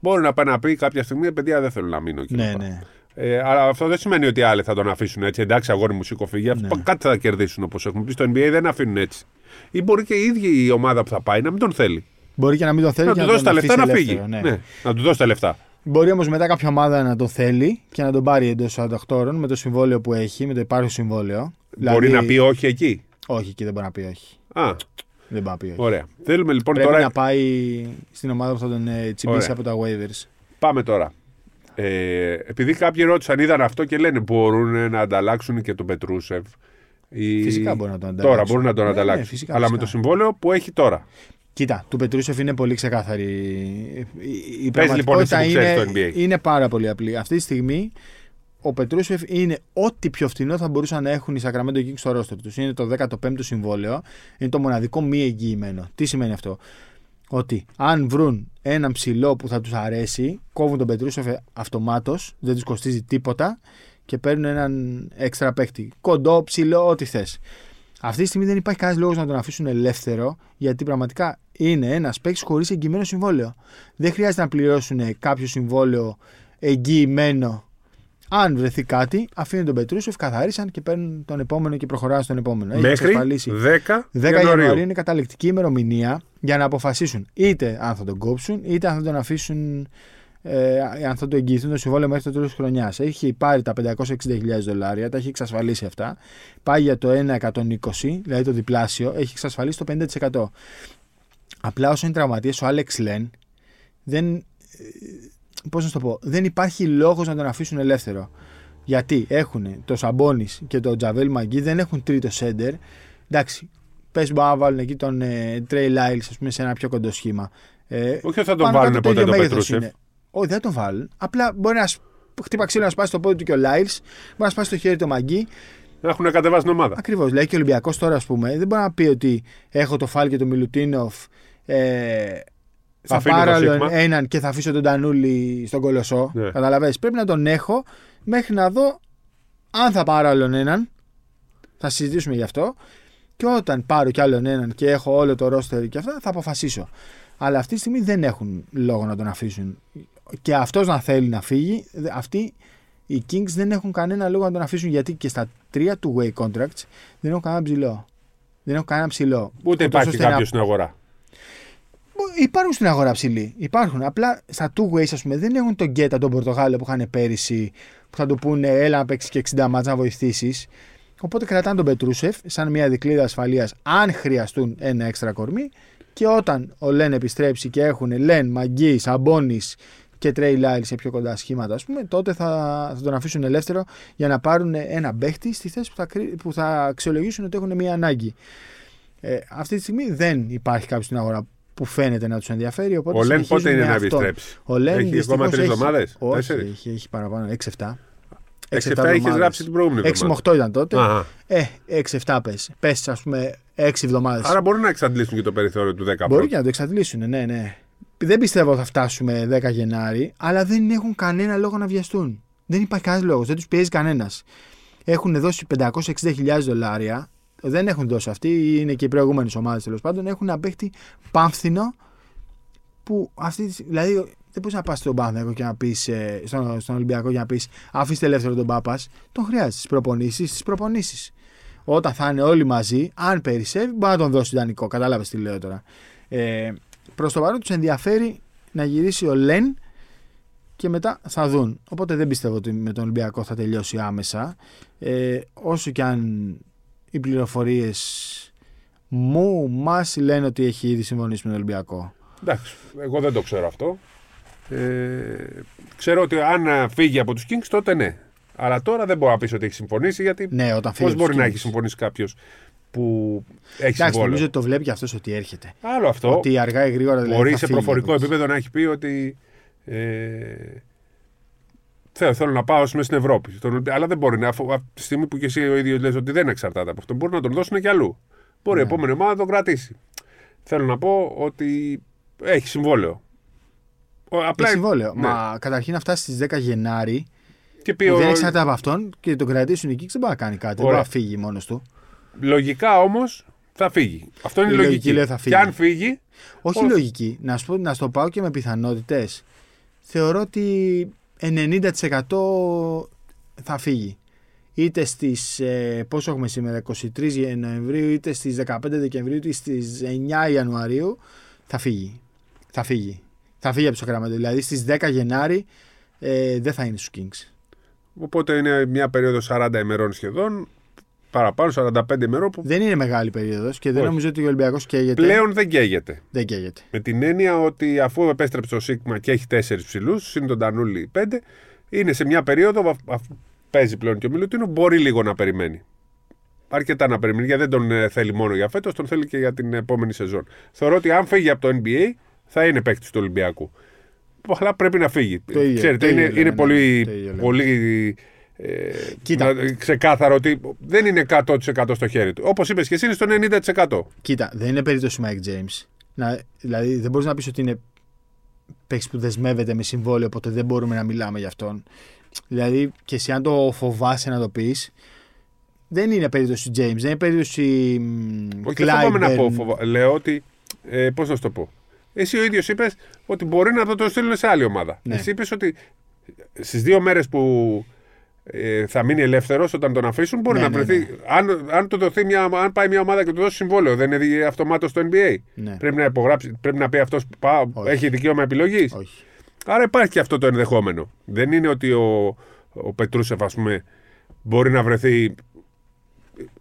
μπορεί να πάει να πει κάποια στιγμή: «Ε, Παιδιά, δεν θέλω να μείνω εκεί. ναι, να πάω». ναι. Ε, αλλά αυτό δεν σημαίνει ότι άλλοι θα τον αφήσουν έτσι. Εντάξει, αγόρι μου, σήκω φύγει. Αυτό Ναι. Κάτι θα κερδίσουν όπως έχουμε πει. Στο NBA δεν αφήνουν έτσι. Ή μπορεί και η ίδια η ομάδα που θα πάει να μην τον θέλει. Μπορεί και να μην τον θέλει να και του να δώσει τον τα λεφτά να αφήσει φύγει. ελεύθερο, ναι. Ναι, να του δώσει τα λεφτά. Μπορεί όμως μετά κάποια ομάδα να τον θέλει και να τον πάρει εντός 48 ώρων με το συμβόλαιο που έχει, με το υπάρχον συμβόλαιο. Μπορεί Δηλαδή- να πει όχι εκεί; Όχι, εκεί δεν μπορεί να πει όχι. Α, Δεν μπορεί να πει όχι. ωραία. Θέλουμε λοιπόν Πρέπει τώρα. να πάει στην ομάδα που θα τον ε, τσιμπήσει Ωραία. από τα waivers. Πάμε τώρα. Ε, επειδή κάποιοι ρώτησαν, είδαν αυτό και λένε μπορούν να ανταλλάξουν και τον Πετρούσεφ. Ή... Φυσικά μπορούν να τον ανταλλάξουν. Τώρα μπορούν να τον Ναι, ναι, ανταλλάξουν. φυσικά, αλλά φυσικά. με το συμβόλαιο που έχει τώρα. Κοίτα, του Πετρούσεφ είναι πολύ ξεκάθαρη. Η, η Πες λοιπόν εσύ πραγματικότητα που ξέρεις είναι, το NBA. είναι πάρα πολύ απλή. Αυτή τη στιγμή ο Πετρούσεφ είναι ό,τι πιο φθηνό θα μπορούσαν να έχουν οι Sacramento Kings στο ρόστερ τους. Είναι το 15ο συμβόλαιο. Είναι το μοναδικό μη εγγυημένο. Τι σημαίνει αυτό; Ότι αν βρουν έναν ψηλό που θα τους αρέσει, κόβουν τον Πετρούσεφ αυτομάτως, δεν τους κοστίζει τίποτα και παίρνουν έναν έξτρα παίκτη. Κοντό, ψηλό, ό,τι θες. Αυτή τη στιγμή δεν υπάρχει κανένας λόγος να τον αφήσουν ελεύθερο, γιατί πραγματικά είναι ένας παίκτης χωρίς εγγυημένο συμβόλαιο. Δεν χρειάζεται να πληρώσουν κάποιο συμβόλαιο εγγυημένο. Αν βρεθεί κάτι, αφήνουν τον Πετρούσεφ, καθαρίσαν και παίρνουν τον επόμενο και προχωράνε στον επόμενο. Έχει Μέχρι εξασφαλίσει. 10, 10 Ιανουαρίου. Ιανουαρίου είναι καταληκτική ημερομηνία για να αποφασίσουν είτε αν θα τον κόψουν είτε αν θα τον αφήσουν. Ε, αν θα το εγγυηθούν το συμβόλαιο μέχρι το τέλος της χρονιάς. Έχει πάρει τα 560.000 δολάρια, τα έχει εξασφαλίσει αυτά. Πάει για το 1,120, δηλαδή το διπλάσιο, έχει εξασφαλίσει το 50%. Απλά όσο είναι τραυματίες, ο Άλεξ Λεν δεν. Πώς να σου το πω, δεν υπάρχει λόγος να τον αφήσουν ελεύθερο. Γιατί έχουν το Σαμπόνι και το Τζαβέλ Μαγκή, δεν έχουν τρίτο σέντερ. Εντάξει, πες μπορεί να βάλουν εκεί τον ε, Τρέι Λάιλ, ας πούμε, σε ένα πιο κοντό σχήμα. Ε, Όχι ότι θα τον πάνω βάλουν κάτω το ποτέ ίδιο τον μέγεθος Πετρούσεφ. είναι. Όχι, δεν τον βάλουν. Απλά μπορεί να σ- χτύπα ξύλο να σπάσει το πόδι του και ο Λάιλ, μπορεί να σπάσει το χέρι του Μαγκή. Έχουν κατεβάσει την ομάδα. Ακριβώς. Δηλαδή και ο Ολυμπιακός τώρα, ας πούμε, δεν μπορεί να πει ότι έχω το Φάλ και τον Μιλουτίνοφ. Ε, θα Αφήνω πάρω το άλλον Σίγμα. έναν και θα αφήσω τον Τανούλη στον κολοσσό. Ναι. Καταλαβαίνεις. Πρέπει να τον έχω μέχρι να δω αν θα πάρω άλλον έναν. Θα συζητήσουμε γι' αυτό. Και όταν πάρω κι άλλον έναν και έχω όλο το ρόστερ και αυτά, θα αποφασίσω. Αλλά αυτή τη στιγμή δεν έχουν λόγο να τον αφήσουν. Και αυτός να θέλει να φύγει, δε- αυτοί οι Kings δεν έχουν κανένα λόγο να τον αφήσουν γιατί και στα τρία του way contracts δεν έχουν κανένα ψηλό. Δεν έχουν κανένα ψηλό. Ούτε Ούτως υπάρχει ώστε να- κάποιος στην αγορά. Μπο- Υπάρχουν στην αγορά ψηλοί. Υπάρχουν. Απλά στα two ways, ας πούμε, δεν έχουν τον Γκέτα τον Πορτογάλο που είχαν πέρυσι, που θα του πούνε έλα να παίξεις και 60 μάτσα να βοηθήσεις. Οπότε κρατάνε τον Πετρούσεφ σαν μια δικλίδα ασφαλείας, αν χρειαστούν ένα έξτρα κορμί. Και όταν ο Λεν επιστρέψει και έχουν Λεν, Μαγκής, Σαμπόνι και Τρέι Λάιλ σε πιο κοντά σχήματα, ας πούμε, τότε θα, θα τον αφήσουν ελεύθερο για να πάρουν ένα παίχτη στη θέση που θα, κρι- που θα αξιολογήσουν ότι έχουν μια ανάγκη. Ε, αυτή τη στιγμή δεν υπάρχει κάποιος στην αγορά που φαίνεται να τους ενδιαφέρει. Οπότε Ο Λεν συνεχίζουν πότε είναι με να αυτόν. επιστρέψει; Ο Λεν Έχει δυστυχώς ακόμα τρεις έχει- εβδομάδε. Όχι, Τέσσερις; έχει, έχει παραπάνω. 6-7. 6-7 έχεις γράψει την προηγούμενη 6 εβδομάδα. με 8 ήταν τότε. Αχα. Ε, 6-7 πες. Πες ας πούμε 6 εβδομάδες. Άρα μπορούν να εξαντλήσουν και το περιθώριο του 10 Μπορεί και να το εξαντλήσουν, ναι, ναι. Δεν πιστεύω θα φτάσουμε 10 Γενάρη, αλλά δεν έχουν κανένα λόγο να βιαστούν. Δεν υπάρχει κανένας λόγος, δεν τους πιέζει κανένας. Έχουν δώσει 560.000 δολάρια, δεν έχουν δώσει αυτοί, είναι και οι προηγούμενες ομάδες τέλος πάντων. Έχουν ένα παίχτη πάμφθινο που αυτή. τη- Δηλαδή, δεν μπορείς να πας στον Πάνθεκο και να πεις στον, στον Ολυμπιακό και να πεις αφήστε ελεύθερο τον Πάπας. Τον χρειάζεται στις προπονήσεις, στις προπονήσεις. Όταν θα είναι όλοι μαζί, αν περισσεύει, μπορεί να τον δώσει δανεικό. Κατάλαβες τι λέω τώρα. Ε, Προς το παρόν τους ενδιαφέρει να γυρίσει ο Λεν και μετά θα δουν. Οπότε δεν πιστεύω ότι με τον Ολυμπιακό θα τελειώσει άμεσα. Ε, όσο και αν οι πληροφορίες μου μας λένε ότι έχει ήδη συμφωνήσει με τον Ολυμπιακό. Εντάξει, εγώ δεν το ξέρω αυτό. Ε, ξέρω ότι αν ε, φύγει από τους Kings τότε ναι. Αλλά τώρα δεν μπορώ να πει ότι έχει συμφωνήσει γιατί Ναι, όταν φύγει. πώς από τους μπορεί να Kings. έχει συμφωνήσει κάποιος που έχει Εντάξει, συμβόλαιο; νομίζω ότι το βλέπει και αυτός ότι έρχεται. Άλλο αυτό. Ότι αργά ή γρήγορα δηλαδή, Μπορεί θα σε φύγει προφορικό από εκεί. επίπεδο να έχει πει ότι. Ε, θέλω, θέλω να πάω ας πούμε, στην Ευρώπη. Τον- αλλά δεν μπορεί να. αφού- Από τη στιγμή που και εσύ ο ίδιος λες ότι δεν εξαρτάται από αυτό, μπορεί να τον δώσουν και αλλού. Μπορεί η Ναι. επόμενη ομάδα να τον κρατήσει. Θέλω να πω ότι έχει συμβόλαιο. Ο- Απλά Έχει συμβόλαιο. ναι. Μα καταρχήν να φτάσει στις 10 Γενάρη Και πει που ο- δεν εξαρτάται από αυτόν και τον κρατήσουν εκεί, δεν μπορεί να κάνει κάτι. Δεν μπορεί Ωραία. να φύγει μόνος του. Λογικά όμως θα φύγει. Αυτό είναι Η η λογική λογική. λέει θα φύγει. Και αν φύγει, Όχι Όχι. λογική. Να σου πω, να στο πάω και με πιθανότητες. Θεωρώ ότι 90% θα φύγει. Είτε στις, ε, πόσο έχουμε σήμερα, 23 Νοεμβρίου, είτε στις 15 Δεκεμβρίου, είτε στις 9 Ιανουαρίου, θα φύγει. Θα φύγει. Θα φύγει από το Σακραμέντο. Δηλαδή στις 10 Γενάρη ε, δεν θα είναι στους Kings. οπότε είναι μια περίοδος 40 ημερών σχεδόν. Παραπάνω, 45 ημερών που Δεν είναι μεγάλη περίοδος και δεν Όχι. νομίζω ότι ο Ολυμπιακός καίγεται. πλέον δεν καίγεται. Δεν καίγεται. Με την έννοια ότι αφού επέστρεψε ο Σίγμα και έχει τέσσερις ψηλούς, συν τον Τανούλη πέντε, είναι σε μια περίοδο, αφ- αφού παίζει πλέον και ο Μιλουτίνο, μπορεί λίγο να περιμένει. αρκετά να περιμένει. Γιατί δεν τον ε, θέλει μόνο για φέτος, τον θέλει και για την επόμενη σεζόν. Θεωρώ ότι αν φύγει από το NBA θα είναι παίκτης του Ολυμπιακού. Αλλά πρέπει να φύγει. Το ίδιο, Ξέρετε, το είναι, ίδιο είναι λέμε, πολύ, το ίδιο λέμε. πολύ ε, Κοίτα. να- ξεκάθαρο ότι δεν είναι 100% στο χέρι του. Όπως είπες και εσύ, είναι στο 90%. Κοίτα, δεν είναι περίπτωση Mike James. Να, δηλαδή δεν μπορείς να πεις ότι είναι παίκτης που δεσμεύεται με συμβόλαιο, οπότε δεν μπορούμε να μιλάμε για αυτόν. Δηλαδή και εσύ αν το φοβάσαι να το πεις, δεν είναι περίπτωση James, δεν είναι περίπτωση μ, Όχι, δεν φοβάμαι να Clyburn. πω. Φοβα... Λέω ότι. Ε, Πώς να σου το πω. Εσύ ο ίδιος είπες ότι μπορεί να το, το στείλουν σε άλλη ομάδα. Ναι. Εσύ είπες ότι στις δύο μέρες που ε, θα μείνει ελεύθερος όταν τον αφήσουν, μπορεί Ναι, να ναι, βρεθεί. ναι. Αν, αν, το δοθεί μια, αν πάει μια ομάδα και του δώσει συμβόλαιο, δεν είναι αυτομάτως στο NBA. Ναι. Πρέπει να υπογράψει, πρέπει να πει αυτός Όχι. έχει δικαίωμα επιλογής. Όχι. Άρα υπάρχει και αυτό το ενδεχόμενο. Δεν είναι ότι ο, ο Πετρούσεφ, ας πούμε, μπορεί να βρεθεί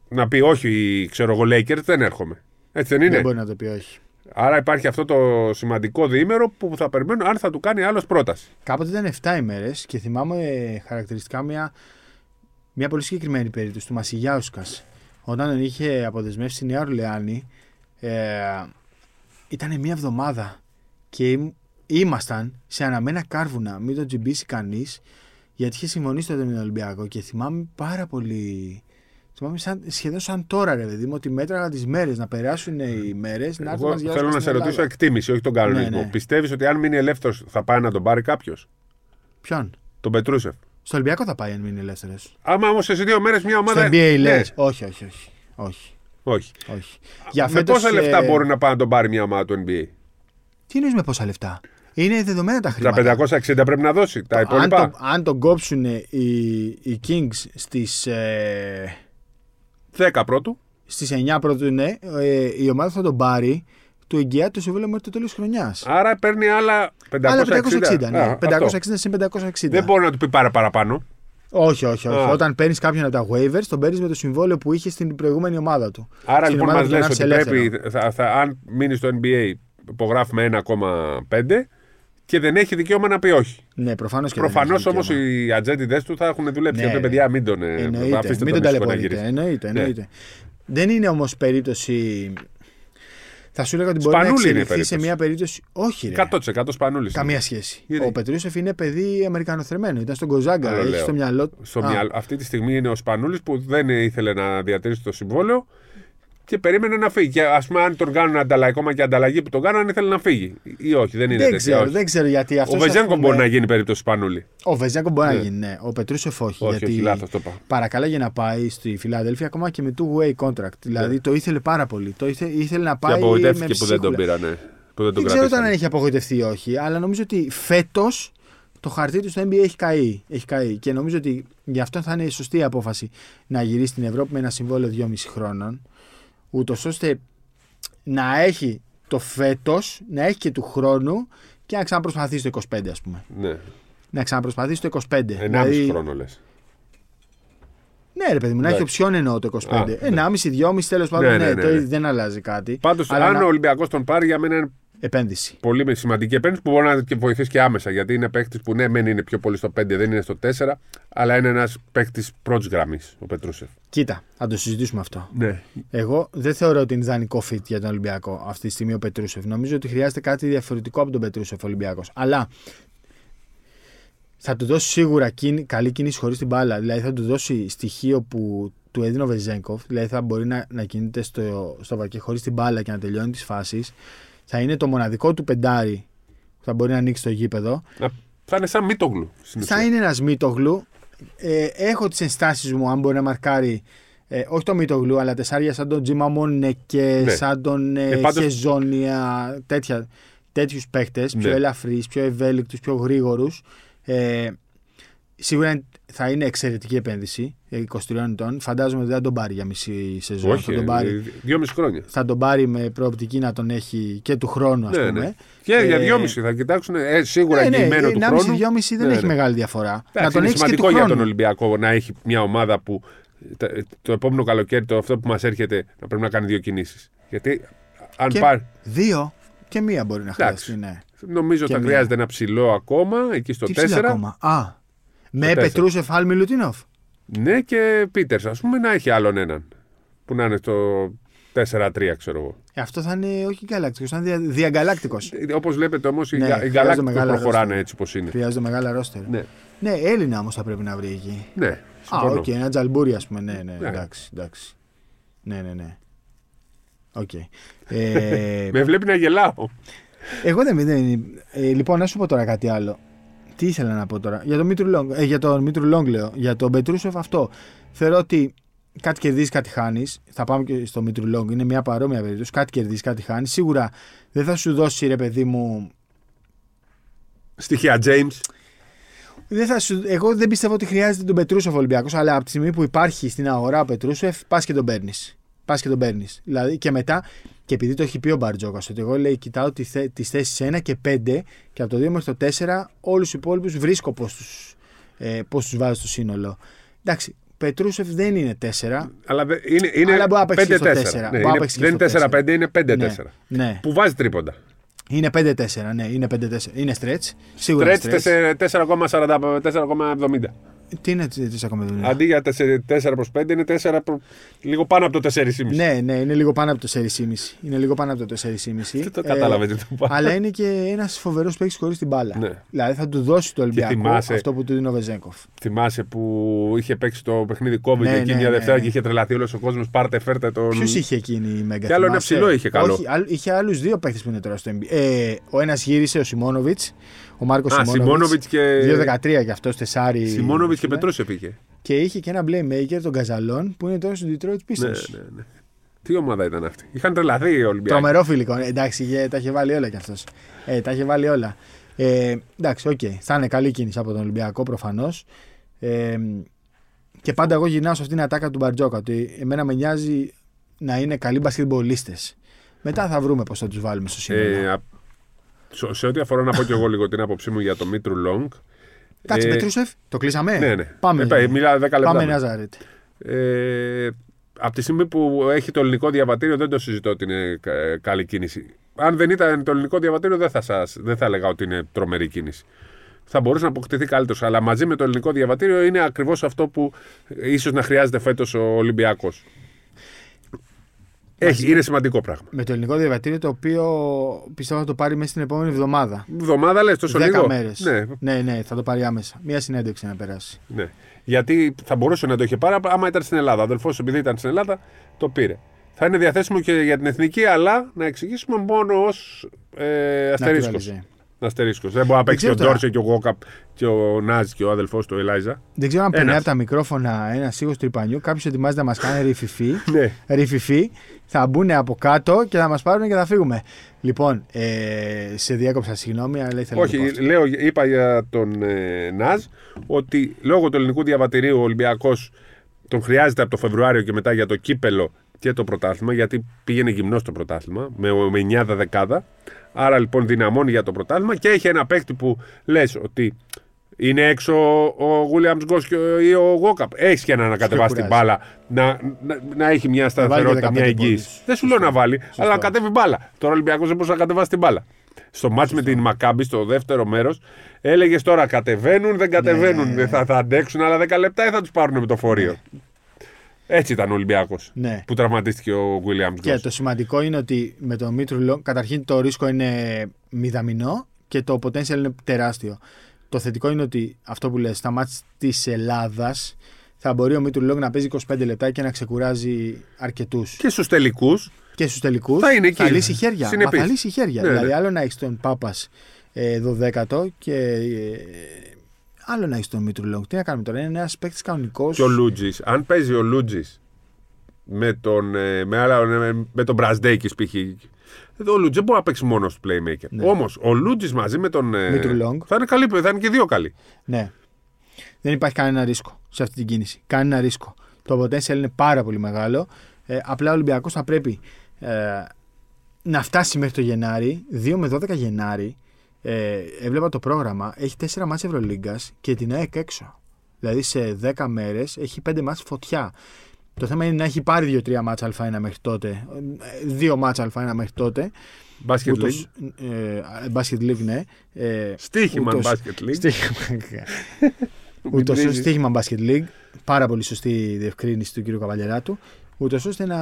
να πει όχι, ξέρω εγώ, Lakers, δεν έρχομαι. Έτσι δεν είναι. Δεν μπορεί να το πει όχι. Άρα υπάρχει αυτό το σημαντικό διήμερο που θα περιμένω αν θα του κάνει άλλος πρόταση. Κάποτε ήταν 7 ημέρες και θυμάμαι ε, χαρακτηριστικά μια, μια πολύ συγκεκριμένη περίπτωση του Μασιγιάουσκας. Όταν τον είχε αποδεσμεύσει στη Νέα Ορλεάνη, ε, ήταν μια εβδομάδα και ήμ- ήμασταν σε αναμένα κάρβουνα, μην τον τζιμπήσει κανείς, γιατί είχε συμφωνήσει τότε με τον Ολυμπιακό και θυμάμαι πάρα πολύ. Θυμάμαι σαν, σχεδόν σαν τώρα, ρε παιδί μου, ότι μέτραγα τις μέρες να περάσουν οι μέρες. Να έρθει ο Εγώ Μασιγιάουσkas θέλω να στην σε ρωτήσω Ελλάδα. εκτίμηση, όχι τον κανονισμό. Ναι, ναι. Πιστεύεις ότι αν μείνει ελεύθερος θα πάει να τον πάρει κάποιος, Ποιον; τον Πετρούσεφ. Στο Ολυμπιακό θα πάει αν μείνει ελεύθερος. Άμα όμως σε δύο μέρες μια ομάδα. Στο NBA Ναι, λες. Όχι, όχι, όχι. όχι. όχι. όχι. Για με φέτος, πόσα λεφτά ε, μπορεί να πάει να τον πάρει μια ομάδα του NBA. Τι εννοείς με πόσα λεφτά; Είναι δεδομένα τα Τα χρήματα. 560 πρέπει να δώσει. Τα αν, υπόλοιπα. το, αν τον κόψουν οι, οι Kings στις, ε, 10 πρώτου. στις 9 πρώτου, ναι, ε, η ομάδα θα τον πάρει του εγγυάται το συμβόλαιο μέχρι το τέλος της χρονιάς. Άρα παίρνει άλλα 560. Άλλα 560, ναι. Α, 560 αυτό. συν 560. Δεν μπορεί να του πει πάρε παραπάνω. Όχι, όχι, όχι. Α. Όταν παίρνεις κάποιον από τα waivers, τον παίρνεις με το συμβόλαιο που είχε στην προηγούμενη ομάδα του. Άρα Στην λοιπόν ομάδα μας που τον λες άφησε ότι ελεύθερο. πρέπει, θα, θα, αν μείνει στο NBA, υπογράφουμε 1,5 και δεν έχει δικαίωμα να πει όχι. Ναι, προφανώς και Προφανώς δεν όμως έχει δικαίωμα. οι ατζέντιδες του θα έχουν δουλέψει. Ναι, γιατί ναι. παιδιά μην τον. ε, Εννοείται. αφήστε Μην τον τον ήσυχο να ταλαιπωρείτε. γυρίσει. Εννοείται, Ναι. εννοείται. Δεν είναι όμως περίπτωση. Θα σου έλεγα ότι μπορεί Σπανούλη να είναι η εξελιχθεί σε περίπτωση. μια περίπτωση. Όχι, ρε. 100% σπανούλης. Καμία σχέση. Γιατί; Ο Πετρούσεφ είναι παιδί Αμερικανοθρεμένο. Ήταν στον Κοζάγκα. Άλλο Έχει λέω. στο μυαλό του. Στο Α, μυαλό- αυτή τη στιγμή είναι ο Σπανούλης που δεν ήθελε να διατηρήσει το συμβόλαιο και περίμενε να φύγει. Και ας πούμε, αν τον κάνουν ανταλλαγή, ακόμα και ανταλλαγή που τον κάνουν, αν ήθελε να φύγει. Ή όχι, δεν είναι Δεν τέτοια. ξέρω, όχι. δεν ξέρω γιατί αυτός. Ο Βεζέγκο μπορεί να γίνει περίπτωση Σπανούλη. Ο Βεζέγκο μπορεί Ναι. να γίνει, ναι. Ο Πετρούσεφ όχι. Όχι, γιατί όχι, λάθος το είπα. παρακάλαγε να πάει στη Φιλαδέλφια ακόμα και με two-way contract. Δηλαδή το ήθελε πάρα πολύ. Το ήθε- ήθελε να Ναι. Και πάει. απογοητεύτηκε με που δεν τον ψίχουλα. πήρανε. Που δεν τον Δεν ξέρω αν κρατήσανε. έχει απογοητευτεί ή όχι, αλλά νομίζω ότι φέτος το χαρτί του στο NBA έχει καεί. έχει καεί. Και νομίζω ότι γι' αυτό θα είναι η σωστή απόφαση να γυρίσει στην Ευρώπη με ένα συμβόλαιο 2,5 χρόνων, ούτως ώστε να έχει το φέτος, να έχει και του χρόνου και να ξαναπροσπαθήσει το 25, ας πούμε. Ναι, Να ξαναπροσπαθήσει το 25. 1,5 Δηλαδή, χρόνο λες. Ναι, ρε παιδί μου, να έχει Εντάξει. οψιόν εννοώ το 25. Α, ναι. 1,5-2,5 τέλος πάντων. Ναι, Ναι, ναι, ναι, το ναι. ίδιο δεν αλλάζει κάτι. Πάντως, Αλλά αν να- ο Ολυμπιακός τον πάρει, για μένα είναι Επένδυση. πολύ σημαντική επένδυση που μπορεί να και βοηθήσει και άμεσα. Γιατί είναι παίκτης που ναι, μεν είναι πιο πολύ στο 5, δεν είναι στο 4, αλλά είναι ένας παίκτης πρώτης γραμμής, ο Πετρούσεφ. Κοίτα, θα το συζητήσουμε αυτό. Ναι. Εγώ δεν θεωρώ ότι είναι ιδανικό fit για τον Ολυμπιακό αυτή τη στιγμή ο Πετρούσεφ. Νομίζω ότι χρειάζεται κάτι διαφορετικό από τον Πετρούσεφ ο Ολυμπιακός. Αλλά θα του δώσει σίγουρα κίνη- καλή κίνηση χωρίς την μπάλα. Δηλαδή θα του δώσει στοιχείο που του έδινε ο Βεζέγκοφ. Δηλαδή θα μπορεί να, να κινείται στο, στο βαρκέ χωρίς την μπάλα και να τελειώνει τις φάσεις. Θα είναι το μοναδικό του πεντάρι που θα μπορεί να ανοίξει το γήπεδο. Να, θα είναι σαν μήτογλου. στην Θα ουσία. είναι ένας Μίτογλου. Ε, έχω τις ενστάσεις μου αν μπορεί να μαρκάρει. Ε, όχι το Μίτογλου, αλλά τεσσάρια σαν τον Τζίμα Μονεκέ, Ναι. σαν τον ε, Ε, πάντως- Χεζόνια, τέτοια, τέτοιους παίκτες, πιο Ναι. ελαφρύς, πιο ευέλικτους, πιο γρήγορους. Ε, σίγουρα θα είναι εξαιρετική επένδυση, ε, 23 ετών. Φαντάζομαι ότι δεν θα τον πάρει για μισή σεζόν. Όχι, θα, τον πάρει, ε, δυόμιση χρόνια. θα τον πάρει με προοπτική να τον έχει και του χρόνου, ας Ναι, πούμε. ναι. Και Ε, για δυόμιση θα κοιτάξουν. Ε, σίγουρα ναι, ναι, εγγυημένο του 1,5-2,5 χρόνου. δεν Ναι, έχει ναι. μεγάλη διαφορά. Εντάξει, να τον είναι έχεις και του σημαντικό για τον χρόνου. Ολυμπιακό να έχει μια ομάδα που τα- το επόμενο καλοκαίρι, το αυτό που μας έρχεται, να πρέπει να κάνει δύο κινήσεις. Γιατί αν Και πάρει. Δύο και μία μπορεί να Εντάξει. χρειαστεί. Ναι. Νομίζω και θα μία. χρειάζεται ένα ψηλό ακόμα, εκεί στο Τι ψηλά 4. ακόμα; Α, με τέσσερα. Πετρούσεφ Αλ Μιλουτίνοφ. Ναι, και Πίτερς, ας πούμε, να έχει άλλον έναν. που να είναι στο 4-3, ξέρω εγώ. Ε, αυτό θα είναι όχι γκαλακτικό, θα είναι δια, διαγκαλάκτικος. Όπως βλέπετε όμως, οι, Ναι, ναι, οι χρειάζεται Γκαλάκτικοι μεγάλα προχωράνε ρόστερ. έτσι όπως είναι. Χρειάζονται μεγάλα ρόστερ. Ναι, Ναι, Έλληνα όμως θα πρέπει να βρει εκεί. ναι. Α, συμφωνώ. οκ, ένα τζαλμπούρι, ας πούμε. Ναι, ναι, Ναι. εντάξει, εντάξει. Ναι, ναι, ναι. Οκ. Ε, Με βλέπει να γελάω. εγώ δεν. δεν ε, λοιπόν, να σου πω τώρα κάτι άλλο. Τι ήθελα να πω τώρα. Για τον Μήτρου Λόγκ, ε, για τον Μήτρου Λόγκ λέω. Για τον Πετρούσεφ αυτό. Θεωρώ ότι κάτι κερδίζεις, κάτι χάνεις. Θα πάμε και στο Μήτρου Λόγκ. Είναι μια παρόμοια περίπτωση. Κάτι κερδίζεις, κάτι χάνεις. Σίγουρα δεν θα σου δώσει ρε παιδί μου Στοιχεία James. Δεν θα σου, εγώ δεν πιστεύω ότι χρειάζεται τον Πετρούσεφ Ολυμπιακός, αλλά από τη στιγμή που υπάρχει στην αγορά ο Πετρούσεφ, πας και τον παίρνεις. Πας και τον παίρνεις. Δηλαδή και μετά, και επειδή το έχει πει ο Μπαρτζόκα, ότι εγώ λέει, κοιτάω τι θε, τις θέσεις 1 και 5 και από το 2 μέχρι το 4, όλους του υπόλοιπους βρίσκω πώς τους ε, πώς τους βάζω στο σύνολο. Εντάξει, Πετρούσεφ δεν είναι 4. Αλλά δε- είναι, είναι Αλλά μπορεί να παίξει και στο 5-4. τέσσερα. Ναι, Μπορεί να είναι- παίξει και δεν στο είναι 4-5, είναι 5-4. Ναι, ναι. Που βάζει τρίποντα. Είναι 5-4, ναι, είναι 5-4. Είναι stretch. Σίγουρα είναι Στρέτς stretch. 4,40 4,70. Τι είναι 4,5. Αντί για 4 προς 5 είναι 4 προ... λίγο πάνω από το 4,5. Ναι, ναι, είναι λίγο πάνω από το 4,5. Είναι λίγο πάνω από το 4,5. Δεν το κατάλαβε τι του πάει. Αλλά είναι και ένας φοβερός παίκτης χωρίς την μπάλα. Ναι. Δηλαδή θα του δώσει το Ολυμπιακό θυμάσαι- αυτό που του δίνει ο Βεζέγκοφ. Θυμάσαι που είχε παίξει το παιχνίδι COVID Ναι, εκεί ναι, μια ναι, Δευτέρα ναι. και είχε τρελαθεί όλος ο κόσμος. Πάρτε, φέρτε τον. Ποιος είχε εκείνη η Μέγκα. Κι άλλο ένα θυμάσαι; ψηλό είχε καλό. Όχι, άλλ- είχε άλλους δύο παίκτες που είναι τώρα στο NBA. Ε, ο ένας γύρισε, ο Σιμόνοβιτς. Ο Μάρκος Α, Σιμόνοβιτ και. 2-13 κι αυτό, τεσάρι. Σιμόνοβιτ και Ναι. Πετρούσεφ είχε. Και είχε και ένα playmaker, τον Καζαλόν, που είναι τώρα στο Detroit Pistons. Ναι, ναι, ναι. Τι ομάδα ήταν αυτή. Είχαν τρελαθεί οι Ολυμπιακοί. Τρομερό φιλικό. Ε, εντάξει, είχε- τα είχε βάλει όλα κι αυτός. Ε, τα είχε βάλει όλα. Ε, εντάξει, οκ. Θα είναι καλή κίνηση από τον Ολυμπιακό προφανώς. Ε, και πάντα εγώ γυρνάω σε αυτήν την ατάκα του Μπαρτζόκα. Ότι εμένα με νοιάζει να είναι καλοί μπασκετμπολίστες. Μετά θα βρούμε πώς θα τους βάλουμε στο σύνολο. Ε, α- σε- σε ό,τι αφορά να πω και εγώ λίγο την άποψή μου για το Μήτρου Λόγκ. Εντάξει, ε, Πετρούσεφ, το κλείσαμε; Ναι, ναι. Πάμε. Ε, πάει, μιλάω 10 λεπτά. Πάμε με. Νάζαρετ. Ε, από τη στιγμή που έχει το ελληνικό διαβατήριο δεν το συζητώ ότι είναι κα- καλή κίνηση. Αν δεν ήταν το ελληνικό διαβατήριο δεν θα, σας, δεν θα έλεγα ότι είναι τρομερή κίνηση. Θα μπορούσε να αποκτηθεί καλύτερος. Αλλά μαζί με το ελληνικό διαβατήριο είναι ακριβώς αυτό που ίσως να χρειάζεται φέτος ο Ολυμπιακός. Έχει, είναι σημαντικό πράγμα. Με το ελληνικό διαβατήριο το οποίο πιστεύω θα το πάρει μέσα στην επόμενη εβδομάδα. Εβδομάδα λες, τόσο 10 λίγο; μέρες. Ναι, ναι, ναι, θα το πάρει άμεσα. Μία συνέντευξη να περάσει. ναι. Γιατί θα μπορούσε να το είχε πάρει άμα ήταν στην Ελλάδα. Ο αδελφός, επειδή ήταν στην Ελλάδα, το πήρε. Θα είναι διαθέσιμο και για την εθνική, αλλά να εξηγήσουμε μόνο ως ε, αστερίσκος. Naturalize. Αστερίσκος. Δεν μπορεί να παίξει και ο ξέρω τώρα. Ντόρσε και ο Γόκαπ και ο Νάζ και ο αδελφός του Ελάιζα. Δεν ξέρω αν περνάει Ένας. από τα μικρόφωνα ένας ήχος τρυπανιού. Κάποιος ετοιμάζει να μας κάνει ρηφιφί. Ναι. ρηφιφί. Θα μπουν από κάτω και θα μας πάρουν και θα φύγουμε. Λοιπόν, ε, σε διέκοψα, συγγνώμη, αλλά ήθελα να το πω Όχι, αυτό. λέω, είπα για τον ε, Νάζ ότι λόγω του ελληνικού διαβατηρίου ο Ολυμπιακός τον χρειάζεται από το Φεβρουάριο και μετά για το κύπελο και το πρωτάθλημα, γιατί πήγαινε γυμνός στο πρωτάθλημα με, με 9 δεκάδα. Άρα λοιπόν δυναμώνει για το πρωτάθλημα και έχει ένα παίκτη που λες ότι είναι έξω ο Γούλιαμ Γκος και ο- ή ο Γόκαπ. Έχεις και ένα να κατεβάσει την κουράζει. μπάλα, να, να, να έχει μια βάλει και σταθερότητα, μια 15 εγγύηση. πόντους. Δεν σου λέω να βάλει, αλλά να κατέβει μπάλα. Τώρα ο Ολυμπιακός δεν μπορούσε να κατεβάσει την μπάλα. Στο μάτς με την Μακάμπη, στο δεύτερο μέρος, έλεγες τώρα κατεβαίνουν, δεν κατεβαίνουν. Ναι. Δεν θα, θα αντέξουν άλλα 10 λεπτά ή θα τους πάρουν με το φορείο; Έτσι ήταν ο Ολυμπιακός Ναι. που τραυματίστηκε ο Williams. Και το σημαντικό είναι ότι με το Μήτρου-Λονγκ, καταρχήν το ρίσκο είναι μηδαμινό και το potential είναι τεράστιο. Το θετικό είναι ότι αυτό που λες, στα μάτς της Ελλάδας θα μπορεί ο Μήτρου-Λονγκ να παίζει 25 λεπτά και να ξεκουράζει αρκετούς. Και στους τελικούς. Και στους τελικούς Θα είναι εκεί. θα λύσει χέρια. Μα Συνεπής. θα λύσει χέρια. Ναι, δηλαδή ναι. άλλο να έχει τον Πάπας ε, 12ο και ε, άλλο να έχεις τον Μήτρου Λόγκ. Τι να κάνουμε τώρα, είναι ένας παίκτης κανονικός. Και ο Λούτζης. Αν παίζει ο Λούτζης με τον, ε, με, άλλα, με, με τον Μπρασδέκη π.χ. Εδώ ο Λούτζης δεν μπορεί να παίξει μόνος του playmaker. Ναι. Όμως ο Λούτζης μαζί με τον. ε, Με τον Long. Θα είναι καλή, θα είναι και δύο καλοί. Ναι. Δεν υπάρχει κανένα ρίσκο σε αυτή την κίνηση. Κανένα ρίσκο. Το potential είναι πάρα πολύ μεγάλο. Ε, απλά ο Ολυμπιακός θα πρέπει ε, να φτάσει μέχρι το Γενάρη, 2 με 12 Γενάρη. Ε, έβλεπα το πρόγραμμα, έχει 4 μάτς Ευρωλίγκας και την ΑΕΚ έξω. Δηλαδή σε 10 μέρες έχει 5 μάτς φωτιά. Το θέμα είναι να έχει πάρει 2-3 μάτς Α1 μέχρι τότε. 2 μάτς Α1 μέχρι τότε. Μπάσκετ Ούτως, League. ε, Basket League, ναι. Ε, Στίχημα ούτως- Basket League. Στίχημα. Ούτως Μπρίζεις. στοίχημα Basket League. Πάρα πολύ σωστή η διευκρίνηση του κ. Καβαλιεράτου. ούτως ώστε να,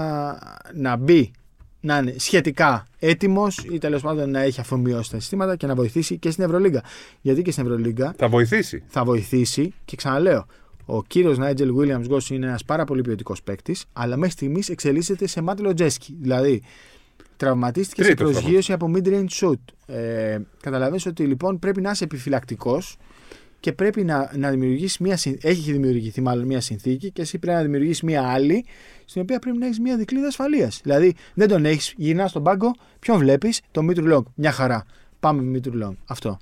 να μπει να είναι σχετικά έτοιμος ή τέλος πάντων να έχει αφομοιώσει τα συστήματα και να βοηθήσει και στην Ευρωλίγκα. Γιατί και στην Ευρωλίγκα Θα βοηθήσει. θα βοηθήσει και ξαναλέω, ο κύριος Νάιτζελ Williams Γκος είναι ένας πάρα πολύ ποιοτικός παίκτης, αλλά μέχρι στιγμής εξελίσσεται σε Μάτ Λοτζέσκι. Δηλαδή, τραυματίστηκε Τρίτος σε προσγείωση από mid-range shoot. Ε, Καταλαβαίνεις ότι λοιπόν πρέπει να είσαι επιφυλακτικός και πρέπει να, να δημιουργήσει μια. συν- Έχει δημιουργηθεί μάλλον μια συνθήκη και εσύ πρέπει να δημιουργήσει μια άλλη, στην οποία πρέπει να έχεις μια δικλίδα ασφαλείας. Δηλαδή, δεν τον έχεις, γυρνάς στον πάγκο, ποιον βλέπεις, το Μήτρου-Λονγκ. Μια χαρά. Πάμε με Μήτρου-Λονγκ. Αυτό.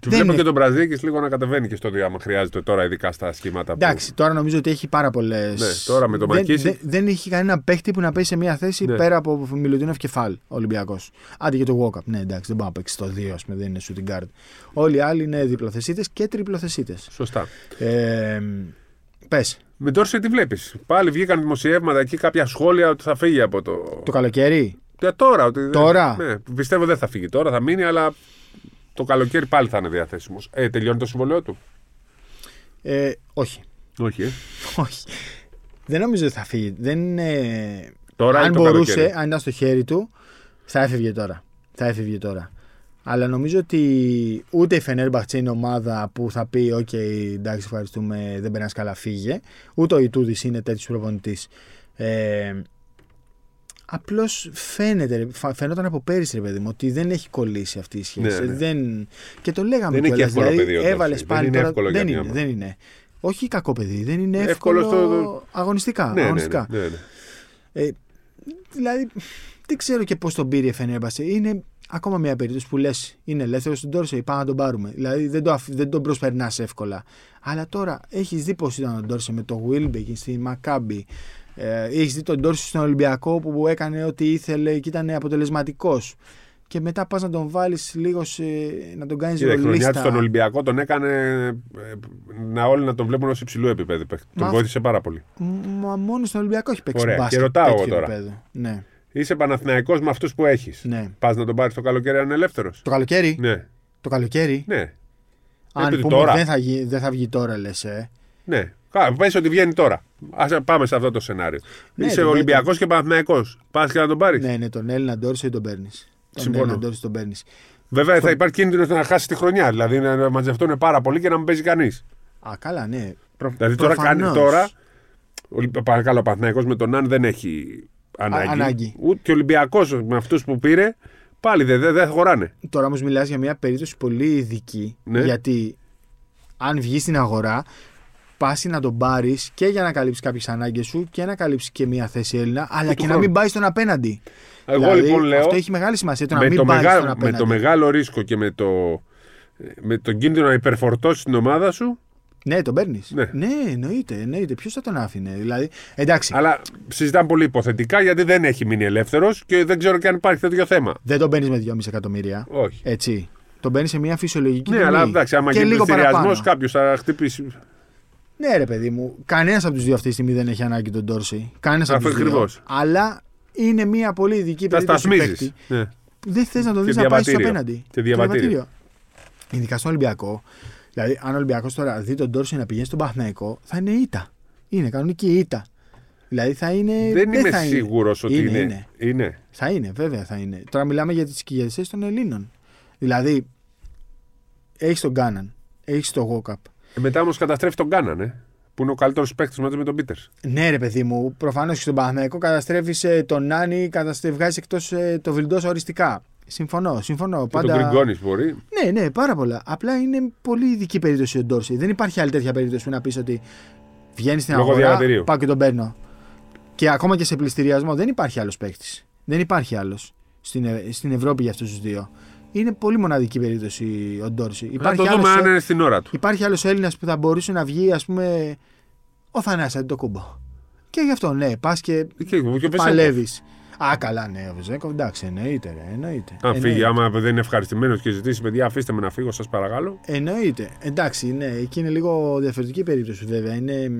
Του Δεν βλέπω είναι- και τον Μπραζντέικις λίγο να κατεβαίνει και στο δύο άμα χρειάζεται τώρα, ειδικά στα σχήματα. που- Εντάξει, τώρα νομίζω ότι έχει πάρα πολλέ. Ναι, τώρα με το δεν, ΜακΚίσικ- δεν, δεν έχει κανένα παίχτη που να παίζει σε μια θέση Ναι. πέρα από Μιλουτίνοφ και Φαλ Ολυμπιακός. Άντε και το Walkup. Ναι, εντάξει, δεν μπορεί να παίξει το 2, ας πούμε, δεν είναι shooting guard. Όλοι οι άλλοι είναι διπλοθεσίτες και τριπλοθεσίτες. Σωστά. Ε, Πες, Με Ντόρσεϊ τι βλέπεις; Πάλι βγήκαν δημοσιεύματα εκεί κάποια σχόλια ότι θα φύγει από το. το καλοκαίρι; Για τώρα. Ότι... Τώρα; Ναι, πιστεύω δεν θα φύγει τώρα, θα μείνει, αλλά το καλοκαίρι πάλι θα είναι διαθέσιμος. Ε, τελειώνει το συμβολέο του. Ε, όχι. Όχι, ε. όχι. Δεν νομίζω ότι θα φύγει. Δεν είναι... Τώρα αν ή το μπορούσε, καλοκαίρι; αν ήταν στο χέρι του, θα έφευγε τώρα. Θα έφευγε τώρα. Αλλά νομίζω ότι ούτε η Φενέρμπαχτσε είναι ομάδα που θα πει: Οκ, εντάξει, ευχαριστούμε, δεν περνάς καλά, φύγε. Ούτε ο Ιτούδης είναι τέτοιος προπονητής. Ε, Απλώς φαίνεται, ρε, φα- φαινόταν από πέρυσι, ρε παιδί μου, ότι δεν έχει κολλήσει αυτή η σχέση. Ναι, ναι. Δεν... Και το λέγαμε Δεν είναι και κιόλας, εύκολο δηλαδή, παιδί ο Ντόρσεϊ. έβαλες Δεν πάλι είναι τώρα- εύκολο για δεν μια είναι, ομάδα. δεν είναι. Όχι κακό παιδί, δεν είναι Εύκολο εύκολο, στο- αγωνιστικά. Ναι, ναι, αγωνιστικά. ναι, ναι, ναι. Ε, δηλαδή, δεν ξέρω και πώς τον πήρε η Φενέρμπασε. Είναι ακόμα μια περίπτωση που λες: Είναι ελεύθερος στον Τόρσεϊ, πάμε να τον πάρουμε. Δηλαδή δεν, το, αφ- δεν τον προσπερνάς εύκολα. Αλλά τώρα έχεις δει πώς ήταν ο Ντόρσεϊ με το Βίλμπεκιν στη Μακάμπι. Ε, έχεις δει τον Ντόρσεϊ στον Ολυμπιακό που έκανε ό,τι ήθελε και ήταν αποτελεσματικός. Και μετά πας να τον βάλεις λίγο σε, να τον κάνεις Κοίτα, η χρονιά του ρολίστα. στον Ολυμπιακό τον έκανε ε, να όλοι να τον βλέπουν ως υψηλού επίπεδου. παίκτη. Τον Μα- βοήθησε πάρα πολύ. Μα μόνος στον Ολυμπιακό έχει παίξει Ωραία. μπάσκετ. Και ρωτάω τέτοιο εγώ τώρα. επίπεδο. Ναι. Είσαι Παναθηναϊκός με αυτούς που έχεις. ναι. Πας να τον πάρεις το καλοκαίρι αν είναι ελεύθερος. Το καλοκαίρι; Ναι, Το καλοκαίρι; ναι, Αν Επειδή πούμε τώρα. δεν θα, βγει, δεν θα βγει τώρα, λες. Ε. ναι. Πες ότι βγαίνει τώρα. Ας πάμε σε αυτό το σενάριο. Ναι, Είσαι το Ολυμπιακός και Παναθηναϊκός. Πας και να τον πάρεις. Ναι, ναι, τον Έλληνα Ντόρσεϊ τον παίρνεις. Τον Συμφωνώ. Έλληνα Ντόρσεϊ τον παίρνεις. Βέβαια θα υπάρχει κίνδυνο να χάσει τη χρονιά. Δηλαδή να μαζευτούν πάρα πολύ και να μην παίζει κανείς. Α, καλά, ναι. Προ, Δηλαδή τώρα, κάνει, προφανώς. τώρα ο- παρακαλώ, ο Παναθηναϊκός με τον Αν δεν έχει ανάγκη. ανάγκη. Ούτε και ο Ολυμπιακός με αυτούς που πήρε πάλι δεν δεν δεν χωράνε. Τώρα όμως μιλάς για μια περίπτωση πολύ ειδική. Ναι. Γιατί αν βγει στην αγορά, πα να τον πάρεις και για να καλύψεις κάποιες ανάγκες σου και να καλύψεις και μια θέση Έλληνα, αλλά του και να χρόνου. μην πάει στον απέναντι. Εγώ Δηλαδή, λοιπόν λέω Αυτό έχει μεγάλη σημασία. Το να με μην το, πάει στον μεγάλο, με απέναντι. το μεγάλο ρίσκο και με, το, με τον κίνδυνο να υπερφορτώσεις την ομάδα σου. Ναι, τον παίρνεις. Ναι. Ναι. εννοείται. εννοείται. Ποιος θα τον άφηνε. Δηλαδή, εντάξει, Αλλά συζητάμε πολύ υποθετικά γιατί δεν έχει μείνει ελεύθερος και δεν ξέρω και αν υπάρχει τέτοιο θέμα. δεν τον παίρνεις με 2,5 εκατομμύρια. Όχι. Έτσι. Τον παίρνεις σε μια φυσιολογική Ναι, τιμή. αλλά εντάξει, άμα και γίνει λίγο πληστηριασμό, παραπάνω. κάποιος θα χτυπήσει. Ναι, ρε παιδί μου. Κανένας από τους δύο αυτή τη στιγμή δεν έχει ανάγκη τον Ντόρσεϊ. Κανένας από τους δύο. Ακριβώς. Αλλά είναι μια πολύ ειδική Τα περίπτωση. στασμίζει. παίκτη Ναι. που Δεν θες να τον Και δεις να πάει στο διαβατήριο. απέναντι. Και διαβατήριο. Ειδικά στον Ολυμπιακό. Δηλαδή, αν ο Ολυμπιακός τώρα δει τον Ντόρσεϊ να πηγαίνει στον Παθναϊκό, θα είναι ήττα. Είναι κανονική ήττα. Δηλαδή θα είναι. Δεν είμαι θα είναι. σίγουρος ότι Είναι, είναι. είναι. είναι. Θα είναι, βέβαια θα είναι. Τώρα μιλάμε για τι κυριαρχίε των Ελλήνων. Δηλαδή, έχεις τον Κάναν, έχεις τον Γόκαπ. Ε, μετά όμως καταστρέφει τον Κάναν, ε, που είναι ο καλύτερος παίκτης μαζί με τον Πίτερς. Ναι, ρε παιδί μου, προφανώς και στον Παναθηναϊκό καταστρέφει τον Νάνι, βγάζει εκτός ε, το Βιλντό οριστικά. Συμφωνώ, συμφωνώ. Και Πάντα... τον Γκριγκόνης μπορεί. Ναι, ναι, πάρα πολλά. Απλά είναι πολύ ειδική περίπτωση ο Ντόρσεϊ. Δεν υπάρχει άλλη τέτοια περίπτωση που να πεις ότι βγαίνεις στην Λόγω αγορά, διαβατηρίου. πάω και τον παίρνω. Και ακόμα και σε πληστηριασμό δεν υπάρχει άλλος παίκτης. Δεν υπάρχει άλλος στην, Ε- στην Ευρώπη για αυτούς τους δύο. Είναι πολύ μοναδική περίπτωση ο Ντόρσεϊ. Θα Υπάρχει το δούμε άλλος, αν είναι στην ώρα του. υπάρχει άλλος Έλληνας που θα μπορούσε να βγει, ας πούμε, ο Θανάσης Αντιτοκούμπο. Και γι' αυτό, ναι, πας και Και, και ο Βεσέκοφ. παλεύεις. Α, καλά, ναι, ο Βεζέκοφ, εντάξει, εννοείται, ρε, εννοείται. Αν φύγει, Εννοείται. άμα δεν είναι ευχαριστημένος και ζητήσει, παιδιά, αφήστε με να φύγω, σας παρακαλώ. Εννοείται. Εντάξει, ναι, εκεί είναι λίγο διαφορετική περίπτωση βέβαια. Είναι.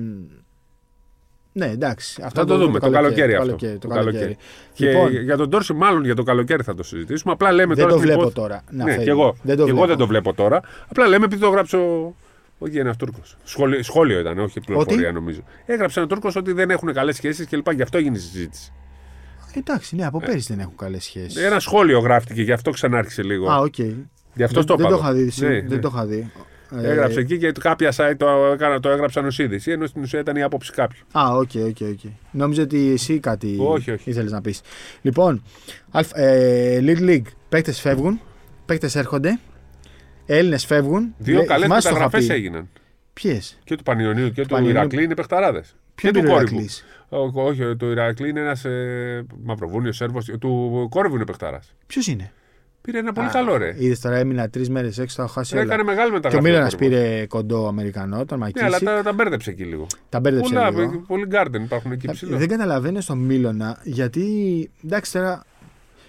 Μ, Ναι, εντάξει. Αυτό Θα το δούμε το καλοκαίρι το αυτό. καλοκαίρι, το Το καλοκαίρι. καλοκαίρι. Και Λοιπόν, για τον Τόρση, μάλλον για το καλοκαίρι θα το συζητήσουμε. Απλά λέμε δεν τώρα. το στην βλέπω υπόθεση- τώρα. Να ναι, φεύγει. και εγώ. Δεν το και εγώ βλέπω. δεν το βλέπω τώρα. Απλά λέμε επειδή το έγραψε Όχι, ένας Τούρκος. Σχόλιο, σχόλιο ήταν, όχι πληροφορία Ότι; νομίζω. Έγραψε ένας Τούρκος ότι δεν έχουν καλές σχέσεις και λοιπά. Γι' αυτό έγινε η συζήτηση. Εντάξει, ναι, από πέρυσι δεν έχουν καλές σχέσεις. Ένα σχόλιο γράφτηκε, γι' αυτό ξανάρχισε λίγο. Α, οκ. Γι' αυτό δεν, το δεν το είπα. είχα δει. Ναι, συ- ναι. Δεν το είχα δει. Ε, Έγραψε εκεί και κάποια site το, έκανα, το έγραψαν ως είδηση, ενώ στην ουσία ήταν η άποψη κάποιου. Α, OK, OK, OK. Νόμιζα ότι εσύ κάτι Όχι, όχι. ήθελες να πεις. Λοιπόν, αλφ- ε, Little League, παίκτες φεύγουν, παίκτες έρχονται, Έλληνες φεύγουν. Δύο Λέ- καλές θυμάσαι το είχα μεταγραφές πει. έγιναν. Ποιες, Και του Πανιωνίου και του Πανιωνίου. Ηρακλή είναι παιχταράδες. ποιο Και είναι του ο Κόρυβου. Ηρακλής; Ό, Όχι, το Ηρακλή είναι ένας ε, Μαυροβούνιος Σέρβος. Του Κόρυβου είναι παιχταράς. Ποιος είναι; Πήρε ένα πολύ Α, καλό ρε. Είδες τώρα έμεινα τρεις μέρες έξω, τα έχω χάσει όλα. Έκανε μεγάλη Και ο μεταγραφή. Μίλωνας Κόρυβος. πήρε κοντό Αμερικανό, τον Ναι, Μακίση. αλλά τα, τα μπέρδεψε εκεί λίγο. τα μπέρδεψε Πολλά, λίγο. πολλοί γκάρντεν υπάρχουν εκεί ψηλό. Δεν καταλαβαίνω στον Μίλωνα γιατί. Εντάξει τώρα.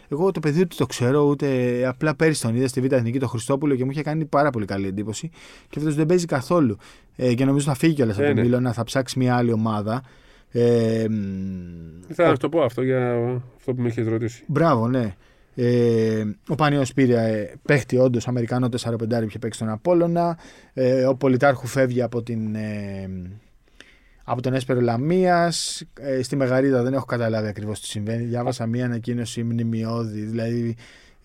Εγώ το παιδί ούτε το ξέρω, ούτε απλά πέρυσι τον είδα στη Β' Εθνική το Χριστόπουλο και μου είχε κάνει πάρα πολύ καλή εντύπωση. Και αυτός δεν παίζει καθόλου. Ε, και νομίζω θα φύγει κιόλας από Ε, τον ναι. Μίλωνα, θα ψάξει μια άλλη ομάδα. Ε, μ, Ήθελα να σου το πω αυτό για αυτό που με είχε ρωτήσει. Μπράβο, ναι. Ε, ο Πανιός πήρε ε, παίχτη όντως Αμερικανό 4-5 που είχε παίξει τον Απόλωνα. Ε, ο Πολιτάρχου φεύγει από, την, ε, από τον Έσπερο Λαμίας. Ε, στη Μεγαρίδα δεν έχω καταλάβει ακριβώς τι συμβαίνει. Διάβασα μία ανακοίνωση μνημειώδη. Δηλαδή,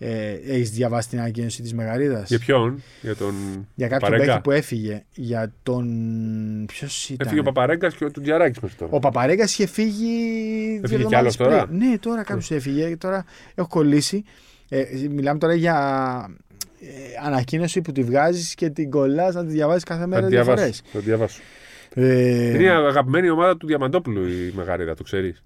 ε, έχεις διαβάσει την ανακοίνωση της Μεγαρίδας; Για ποιον, για τον Για κάποιον Παπαρέγκα; παίχτη που έφυγε. Για τον. Ποιος ήταν; Έφυγε ο Παπαρέγκας και ο του Τζιαράκη μέχρι τώρα. Ο Παπαρέγκας είχε φύγει. δύο Έφυγε κι εβδομάδες άλλος τώρα; πριν. Ναι, τώρα κάποιος έφυγε. και Τώρα έχω κολλήσει. Ε, μιλάμε τώρα για ε, ανακοίνωση που τη βγάζεις και την κολλάς να τη διαβάζεις κάθε Θα μέρα τη δύο φορές. διαβάσω. Θα τη διαβάσω. Ε, Είναι η αγαπημένη ομάδα του Διαμαντόπουλου η Μεγαρίδα, το ξέρεις.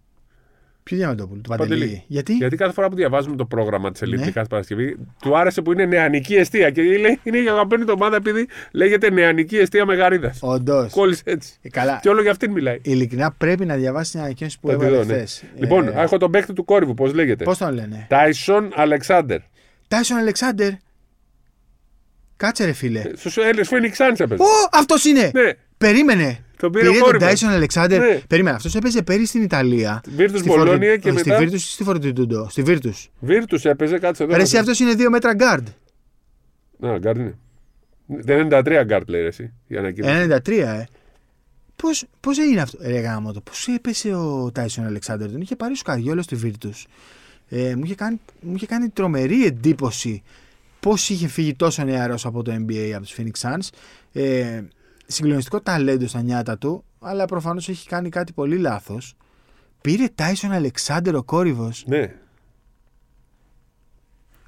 Ποιο Διαμαντόπουλο, του Παντελή. Παντελή. Γιατί; Γιατί κάθε φορά που διαβάζουμε το πρόγραμμα της Ελίτ Ναι. κάθε Παρασκευή, του άρεσε που είναι νεανική αιστεία. Και λέει, είναι η αγαπημένη του ομάδα επειδή λέγεται νεανική αιστεία Μεγαρίδας. Όντως. Κόλλησε έτσι. Ε, καλά. Και όλο για αυτήν μιλάει. Ειλικρινά πρέπει να διαβάσει την ανακοίνωση που Θα τη έβαλε δω, ναι. χθες. Λοιπόν, έχω τον παίκτη του κόρυβου, πώς λέγεται; Πώς τον λένε; Τάισον Αλεξάνδερ. Τάισον Αλεξάνδερ. Κάτσε ρε φίλε. Στου Έλληνες Phoenix Suns έπαιζε. Ω, αυτός είναι! Ναι, Περίμενε. τον πήρε ο Πήρε τον κόρυβο. Τάισον Αλεξάνδερ. Ναι. Περίμενε. Αυτός έπαιζε πέρυσι στην Ιταλία. Virtus Στη Bologna Φορτι- και Στη μετά- Virtus ή στη Φορτιτούντο. Στη Virtus. Βίρτου έπαιζε, κάτσε εδώ. Ρε, εσύ αυτός είναι δύο μέτρα guard. Να, γκάρτ είναι. Δεν 93 γκάρτ λέει ρε, εσύ. Η ανακοίνωση. 93, ε. Πώς πώς έγινε αυτό, ρε γάμο το, πώς έπεσε ο Τάισον Αλεξάνδρ, τον είχε πάρει ο Σκαριόλο στη Virtus. Ε, μου, είχε κάνει, μου είχε κάνει τρομερή εντύπωση πώς είχε φύγει τόσο νεαρός από το NBA από τους Phoenix Suns. Ε, συγκλονιστικό ταλέντο στα νιάτα του, αλλά προφανώς έχει κάνει κάτι πολύ λάθος. Πήρε Τάισον Αλεξάνδρ ο κόρυβος. Ναι.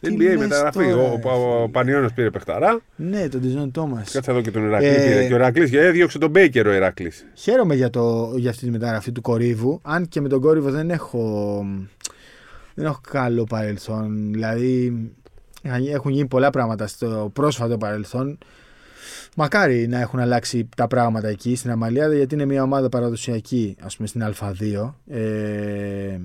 Τι NBA λες μεταγραφή. τώρα, Ο, ρε ο, ο Πανιόνιος πήρε παιχταρά. Ναι, τον Τιζόν Τόμας. Κάτσε εδώ και τον Ηρακλή Ε, πήρε. Και ο Ηρακλής έδιωξε τον Μπέικερ ο Ηρακλής. Χαίρομαι για, το, για αυτή τη μεταγραφή του κορύβου. Αν και με τον κόρυβο δεν έχω, δεν έχω καλό παρελθόν. Δηλαδή έχουν γίνει πολλά πράγματα στο πρόσφατο παρελθόν. Μακάρι να έχουν αλλάξει τα πράγματα εκεί στην Αμαλιάδα γιατί είναι μια ομάδα παραδοσιακή ας πούμε στην Α2. Ε,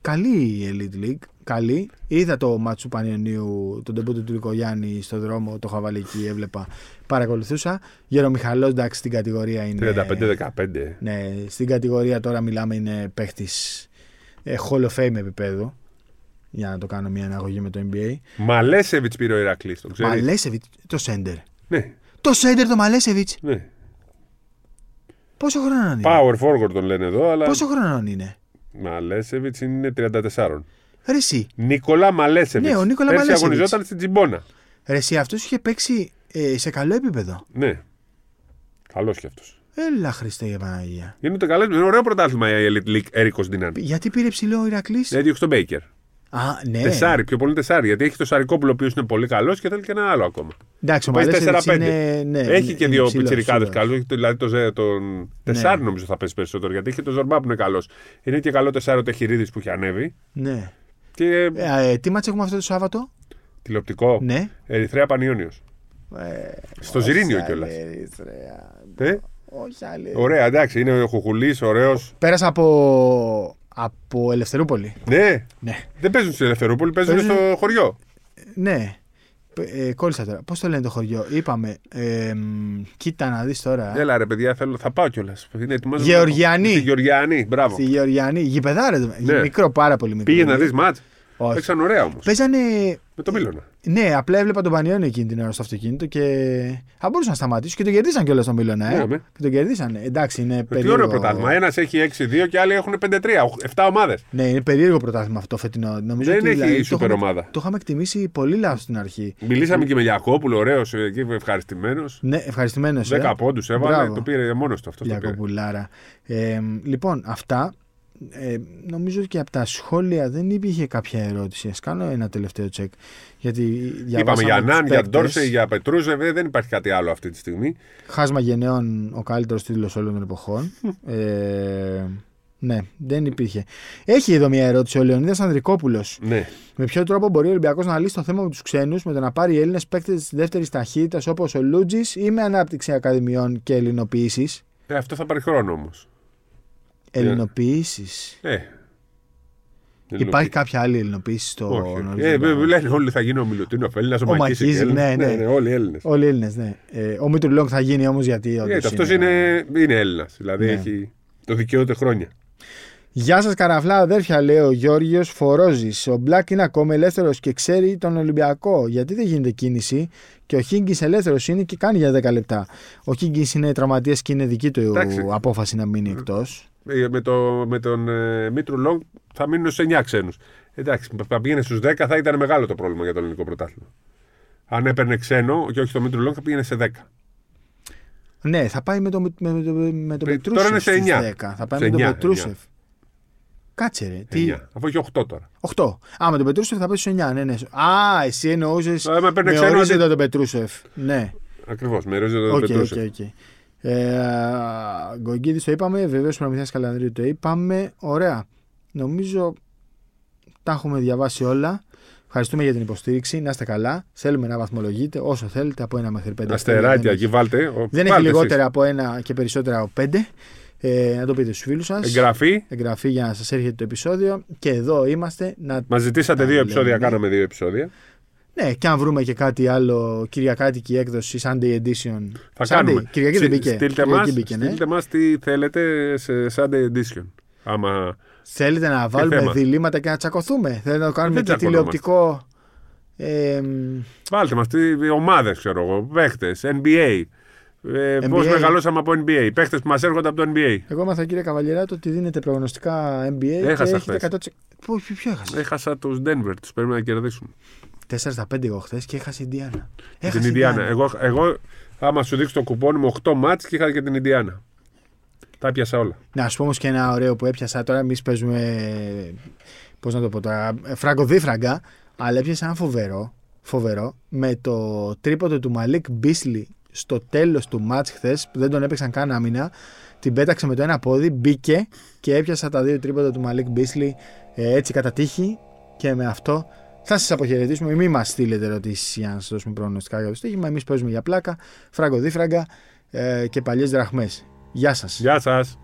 καλή η Elite League. Καλή. Είδα το μάτσο του Πανιωνίου, τον τεμπούτο του Λικογιάννη στο δρόμο, το είχα βάλει εκεί, έβλεπα. Παρακολουθούσα. Γερομιχαλός, εντάξει, στην κατηγορία είναι. 35-15. Ναι, στην κατηγορία τώρα μιλάμε είναι παίχτης ε, Hall of Fame επίπεδου. Για να το κάνω μια αναγωγή με το NBA. Μαλέσεβιτς πήρε ο Ηρακλής. Το ξέρεις; Μαλέσεβιτς, το Σέντερ. Ναι, Το Σέντερ το Μαλέσεβιτς. ναι. Πόσο χρονών είναι; Power forward τον λένε εδώ, αλλά. Πόσο χρονών είναι; Μαλέσεβιτς είναι 34. Ρε εσύ, Νικολά Μαλέσεβιτς. Ναι, ο Νίκολα Πέρσι Μαλέσεβιτς. αγωνιζόταν στην Τζιμπόνα. ρε εσύ αυτός είχε παίξει ε, σε καλό επίπεδο. Ναι. Καλός κι αυτός. Έλα Χριστέ για Παναγία. Είναι, καλές, είναι ωραίο πρωτάθλημα η Elite League Έρικο Ντινάν. Γιατί πήρε ψηλό ο Ηρακλής; Έδιωξε τον Μπέικερ. Α, ναι. Τεσάρι, πιο πολύ τεσάρι. Γιατί έχει το Σαρικόπουλο ο οποίος είναι πολύ καλός και θέλει και ένα άλλο ακόμα. Εντάξει, ο Παίζει Μαλέσεβιτς 4-5. είναι... Ναι, έχει και είναι δύο ψηλός, πιτσιρικάδες ψηλός. καλούς. Δηλαδή το, Ζε- τον τεσάρι νομίζω θα πέσει περισσότερο. Γιατί έχει και τον Ζορμπά που είναι καλός. Είναι και καλό τεσάρι ο Τεχηρίδη που έχει ανέβει. Ναι. Και Ε, ε, τι μάτς έχουμε αυτό το Σάββατο; τηλεοπτικό. Ναι. Ερυθρέα Πανιόνιος. Ε, Στο Ζιρίνιο όχι κιόλας. άλλη Ερυθρέα. Ε, Όχι άλλη. ωραία, εντάξει, είναι ο Χουχουλής, ωραίος. Πέρασα από, από Ελευθερούπολη. Ναι, Ναι. δεν παίζουν στην Ελευθερούπολη, παίζουν Παίζουν- στο χωριό. Ναι. Ε, κόλλησα τώρα. Πώς το λένε το χωριό; Είπαμε. Ε, μ, κοίτα να δεις τώρα. Έλα ρε παιδιά, θέλω, θα πάω κιόλας. Γεωργιανή. Στη Γεωργιανή, μπράβο. Στη Γεωργιανή. Γηπεδάρα. Ναι. Μικρό, πάρα πολύ μικρό. Πήγε να δεις ματ. Όχι. Παίξαν ωραία όμως. Παίζανε. Με το Μίλωνα. Ναι, απλά έβλεπα τον Πανιόνι εκείνη την ώρα στο αυτοκίνητο και θα μπορούσαν να σταματήσουν και το κερδίσαν κιόλας τον Μίλωνα. Ε. Ναι, με. Και το κερδίσαν. Εντάξει, είναι Τι περίεργο. ωραίο πρωτάθλημα. Ένας έχει 6-2 και άλλοι έχουν 5-3. 7 ομάδες. Ναι, είναι περίεργο πρωτάθλημα αυτό φετινό. Νομίζω Δεν ότι, έχει δηλαδή, το σούπερ είχαμε- ομάδα. Το είχαμε εκτιμήσει πολύ λάθος στην αρχή. Μιλήσαμε και με Λιακόπουλο, ωραίος εκεί, ευχαριστημένος. Ναι, ευχαριστημένος. 10 πόντους έβαλε, Μπράβο. το πήρε μόνος του αυτό. Το πήρε. Λιακοπουλάρα. Ε, λοιπόν, αυτά. Ε, νομίζω ότι και από τα σχόλια δεν υπήρχε κάποια ερώτηση. Ας κάνω ένα τελευταίο τσεκ. Γιατί Είπαμε διαβάσαμε για τους Ναν, για παίκτες. Ντόρσε, για Πετρούζεβ, ε, δεν υπάρχει κάτι άλλο αυτή τη στιγμή. Χάσμα γενναίων, ο καλύτερος τίτλος όλων των εποχών. ε, ναι, δεν υπήρχε. Έχει εδώ μια ερώτηση ο Λεωνίδας Ανδρικόπουλος. Ναι. Με ποιο τρόπο μπορεί ο Ολυμπιακός να λύσει το θέμα με τους ξένους με το να πάρει Έλληνες παίκτες της δεύτερης ταχύτητας όπως ο Λούτζης ή με ανάπτυξη ακαδημιών και ελληνοποιήσει. Ε, αυτό θα πάρει χρόνο όμως. Ελληνοποιήσεις. Ε. Υπάρχει κάποια άλλη ελληνοποίηση στο Όχι. Ε, Ολυμπιακό; ε, λένε όλοι θα γίνει ο Μιλουτίνο Έλληνα, ο Ο Μακίση. Μακίζη, ναι, ναι. Όλοι Έλληνες. Όλοι Έλληνες, ναι. Ε, ο Μήτρου Λόγκ θα γίνει όμως γιατί. όντως αυτός είναι, είναι Έλληνας. Δηλαδή Ναι. έχει, το δικαιούται χρόνια. Γεια σας, καραφλά, αδέρφια, λέει ο Γιώργιος Φορόζης. Ο Μπλακ είναι ακόμα ελεύθερος και ξέρει τον Ολυμπιακό. Γιατί δεν γίνεται κίνηση; Και ο Χίγκης ελεύθερος είναι και κάνει για 10 λεπτά. Ο Χίγκης είναι τραυματίας και είναι δική του Εντάξει. απόφαση να μείνει εκτός. Ε, Με, το, με τον ε, Μήτρου-Λονγκ θα μείνουν σε 9 ξένους. Εντάξει, θα πήγαινε στους 10 θα ήταν μεγάλο το πρόβλημα για το ελληνικό πρωτάθλημα. Αν έπαιρνε ξένο και όχι το Μήτρου-Λονγκ θα πήγαινε σε 10. Ναι, θα πάει με τον με, με, το- με τον Ε, Πετρούσεφ. τώρα είναι σε στους 9. 10. Θα πάει Σε με τον 9, Πετρούσεφ. Κάτσε ρε. Τι... 9. Αφού έχει 8 τώρα. 8. Α, με τον Πετρούσεφ θα πάει στους 9. Ναι, ναι. Α, εσύ εννοούσε. Ε, με παίρνει Με ξένο, ορίζοντα αντί- τον Πετρούσεφ. Ναι. Ακριβώς. Με ρόζε τον Οκ, Πετρούσεφ. οκ, οκ. Ε, Γκογκίδης το είπαμε. Βεβαίως Προμηθέα Καλανδρίου το είπαμε. Ωραία. Νομίζω τα έχουμε διαβάσει όλα. Ευχαριστούμε για την υποστήριξη. Να είστε καλά. Θέλουμε να βαθμολογείτε όσο θέλετε από ένα μέχρι πέντε. Αστεράκια Δεν εκεί έχει- βάλτε. Ο- Δεν βάλτε έχει εσείς. λιγότερα από ένα και περισσότερα από πέντε. Ε, να το πείτε στους φίλους σας. Εγγραφή. Εγγραφή για να σας έρχεται το επεισόδιο. Και εδώ είμαστε να. Μας ζητήσατε Τα δύο επεισόδια, λέμε. κάναμε δύο επεισόδια. Ναι, και αν βρούμε και κάτι άλλο κυριακάτικη έκδοση, Sunday Edition. Θα Sunday, κάνουμε. Κυριακή δεν Στε- μπήκε. Στείλτε Κυριακή μας, μπήκε, ναι. στείλτε μας τι θέλετε σε Sunday Edition. Άμα Θέλετε να βάλουμε θέμα. διλήμματα και να τσακωθούμε; Θέλετε να το κάνουμε Δεν και τσακωνόμαστε. τηλεοπτικό. Ε, μ, βάλτε μας τι ομάδες, ξέρω εγώ, παίχτες, NBA. Ε, NBA. Πώς μεγαλώσαμε από NBA. Παίχτες που μας έρχονται από το NBA. εγώ έμαθα κύριε Καβαλιεράτο ότι δίνετε προγνωστικά NBA Έχασα και έχετε χθες. 100%. Ποιο, ποιο, ποιο έχασες; Έχασα τους Denver, τους πρέπει να κερδίσουν. 4 στα 5 εγώ χθες και έχασε η Ιντιάνα. την Ιντιάνα. Εγώ, εγώ, άμα σου δείξω το κουπόνι μου 8 μάτς και είχα και την Ιντιάνα. Τα πιάσα όλα. Να σου πω όμως και ένα ωραίο που έπιασα τώρα. Εμείς παίζουμε. Πώς να το πω τώρα. Φραγκοδίφραγκα. Αλλά έπιασα ένα φοβερό. Φοβερό. Με το τρίποντο του Μαλίκ Μπίσλι στο τέλος του μάτς χθες που δεν τον έπαιξαν καν άμυνα. Την πέταξε με το ένα πόδι, μπήκε και έπιασα τα δύο τρίποντα του Μαλίκ Μπίσλι ε, έτσι κατά τύχη. Και με αυτό θα σας αποχαιρετήσουμε. Μην μας στείλετε ερωτήσεις για να σας δώσουμε προγνωστικά για το στοίχημα. Εμείς παίζουμε για πλάκα, φραγκοδίφραγκα ε, και παλιές δραχμές. Γεια σας. Γεια σας.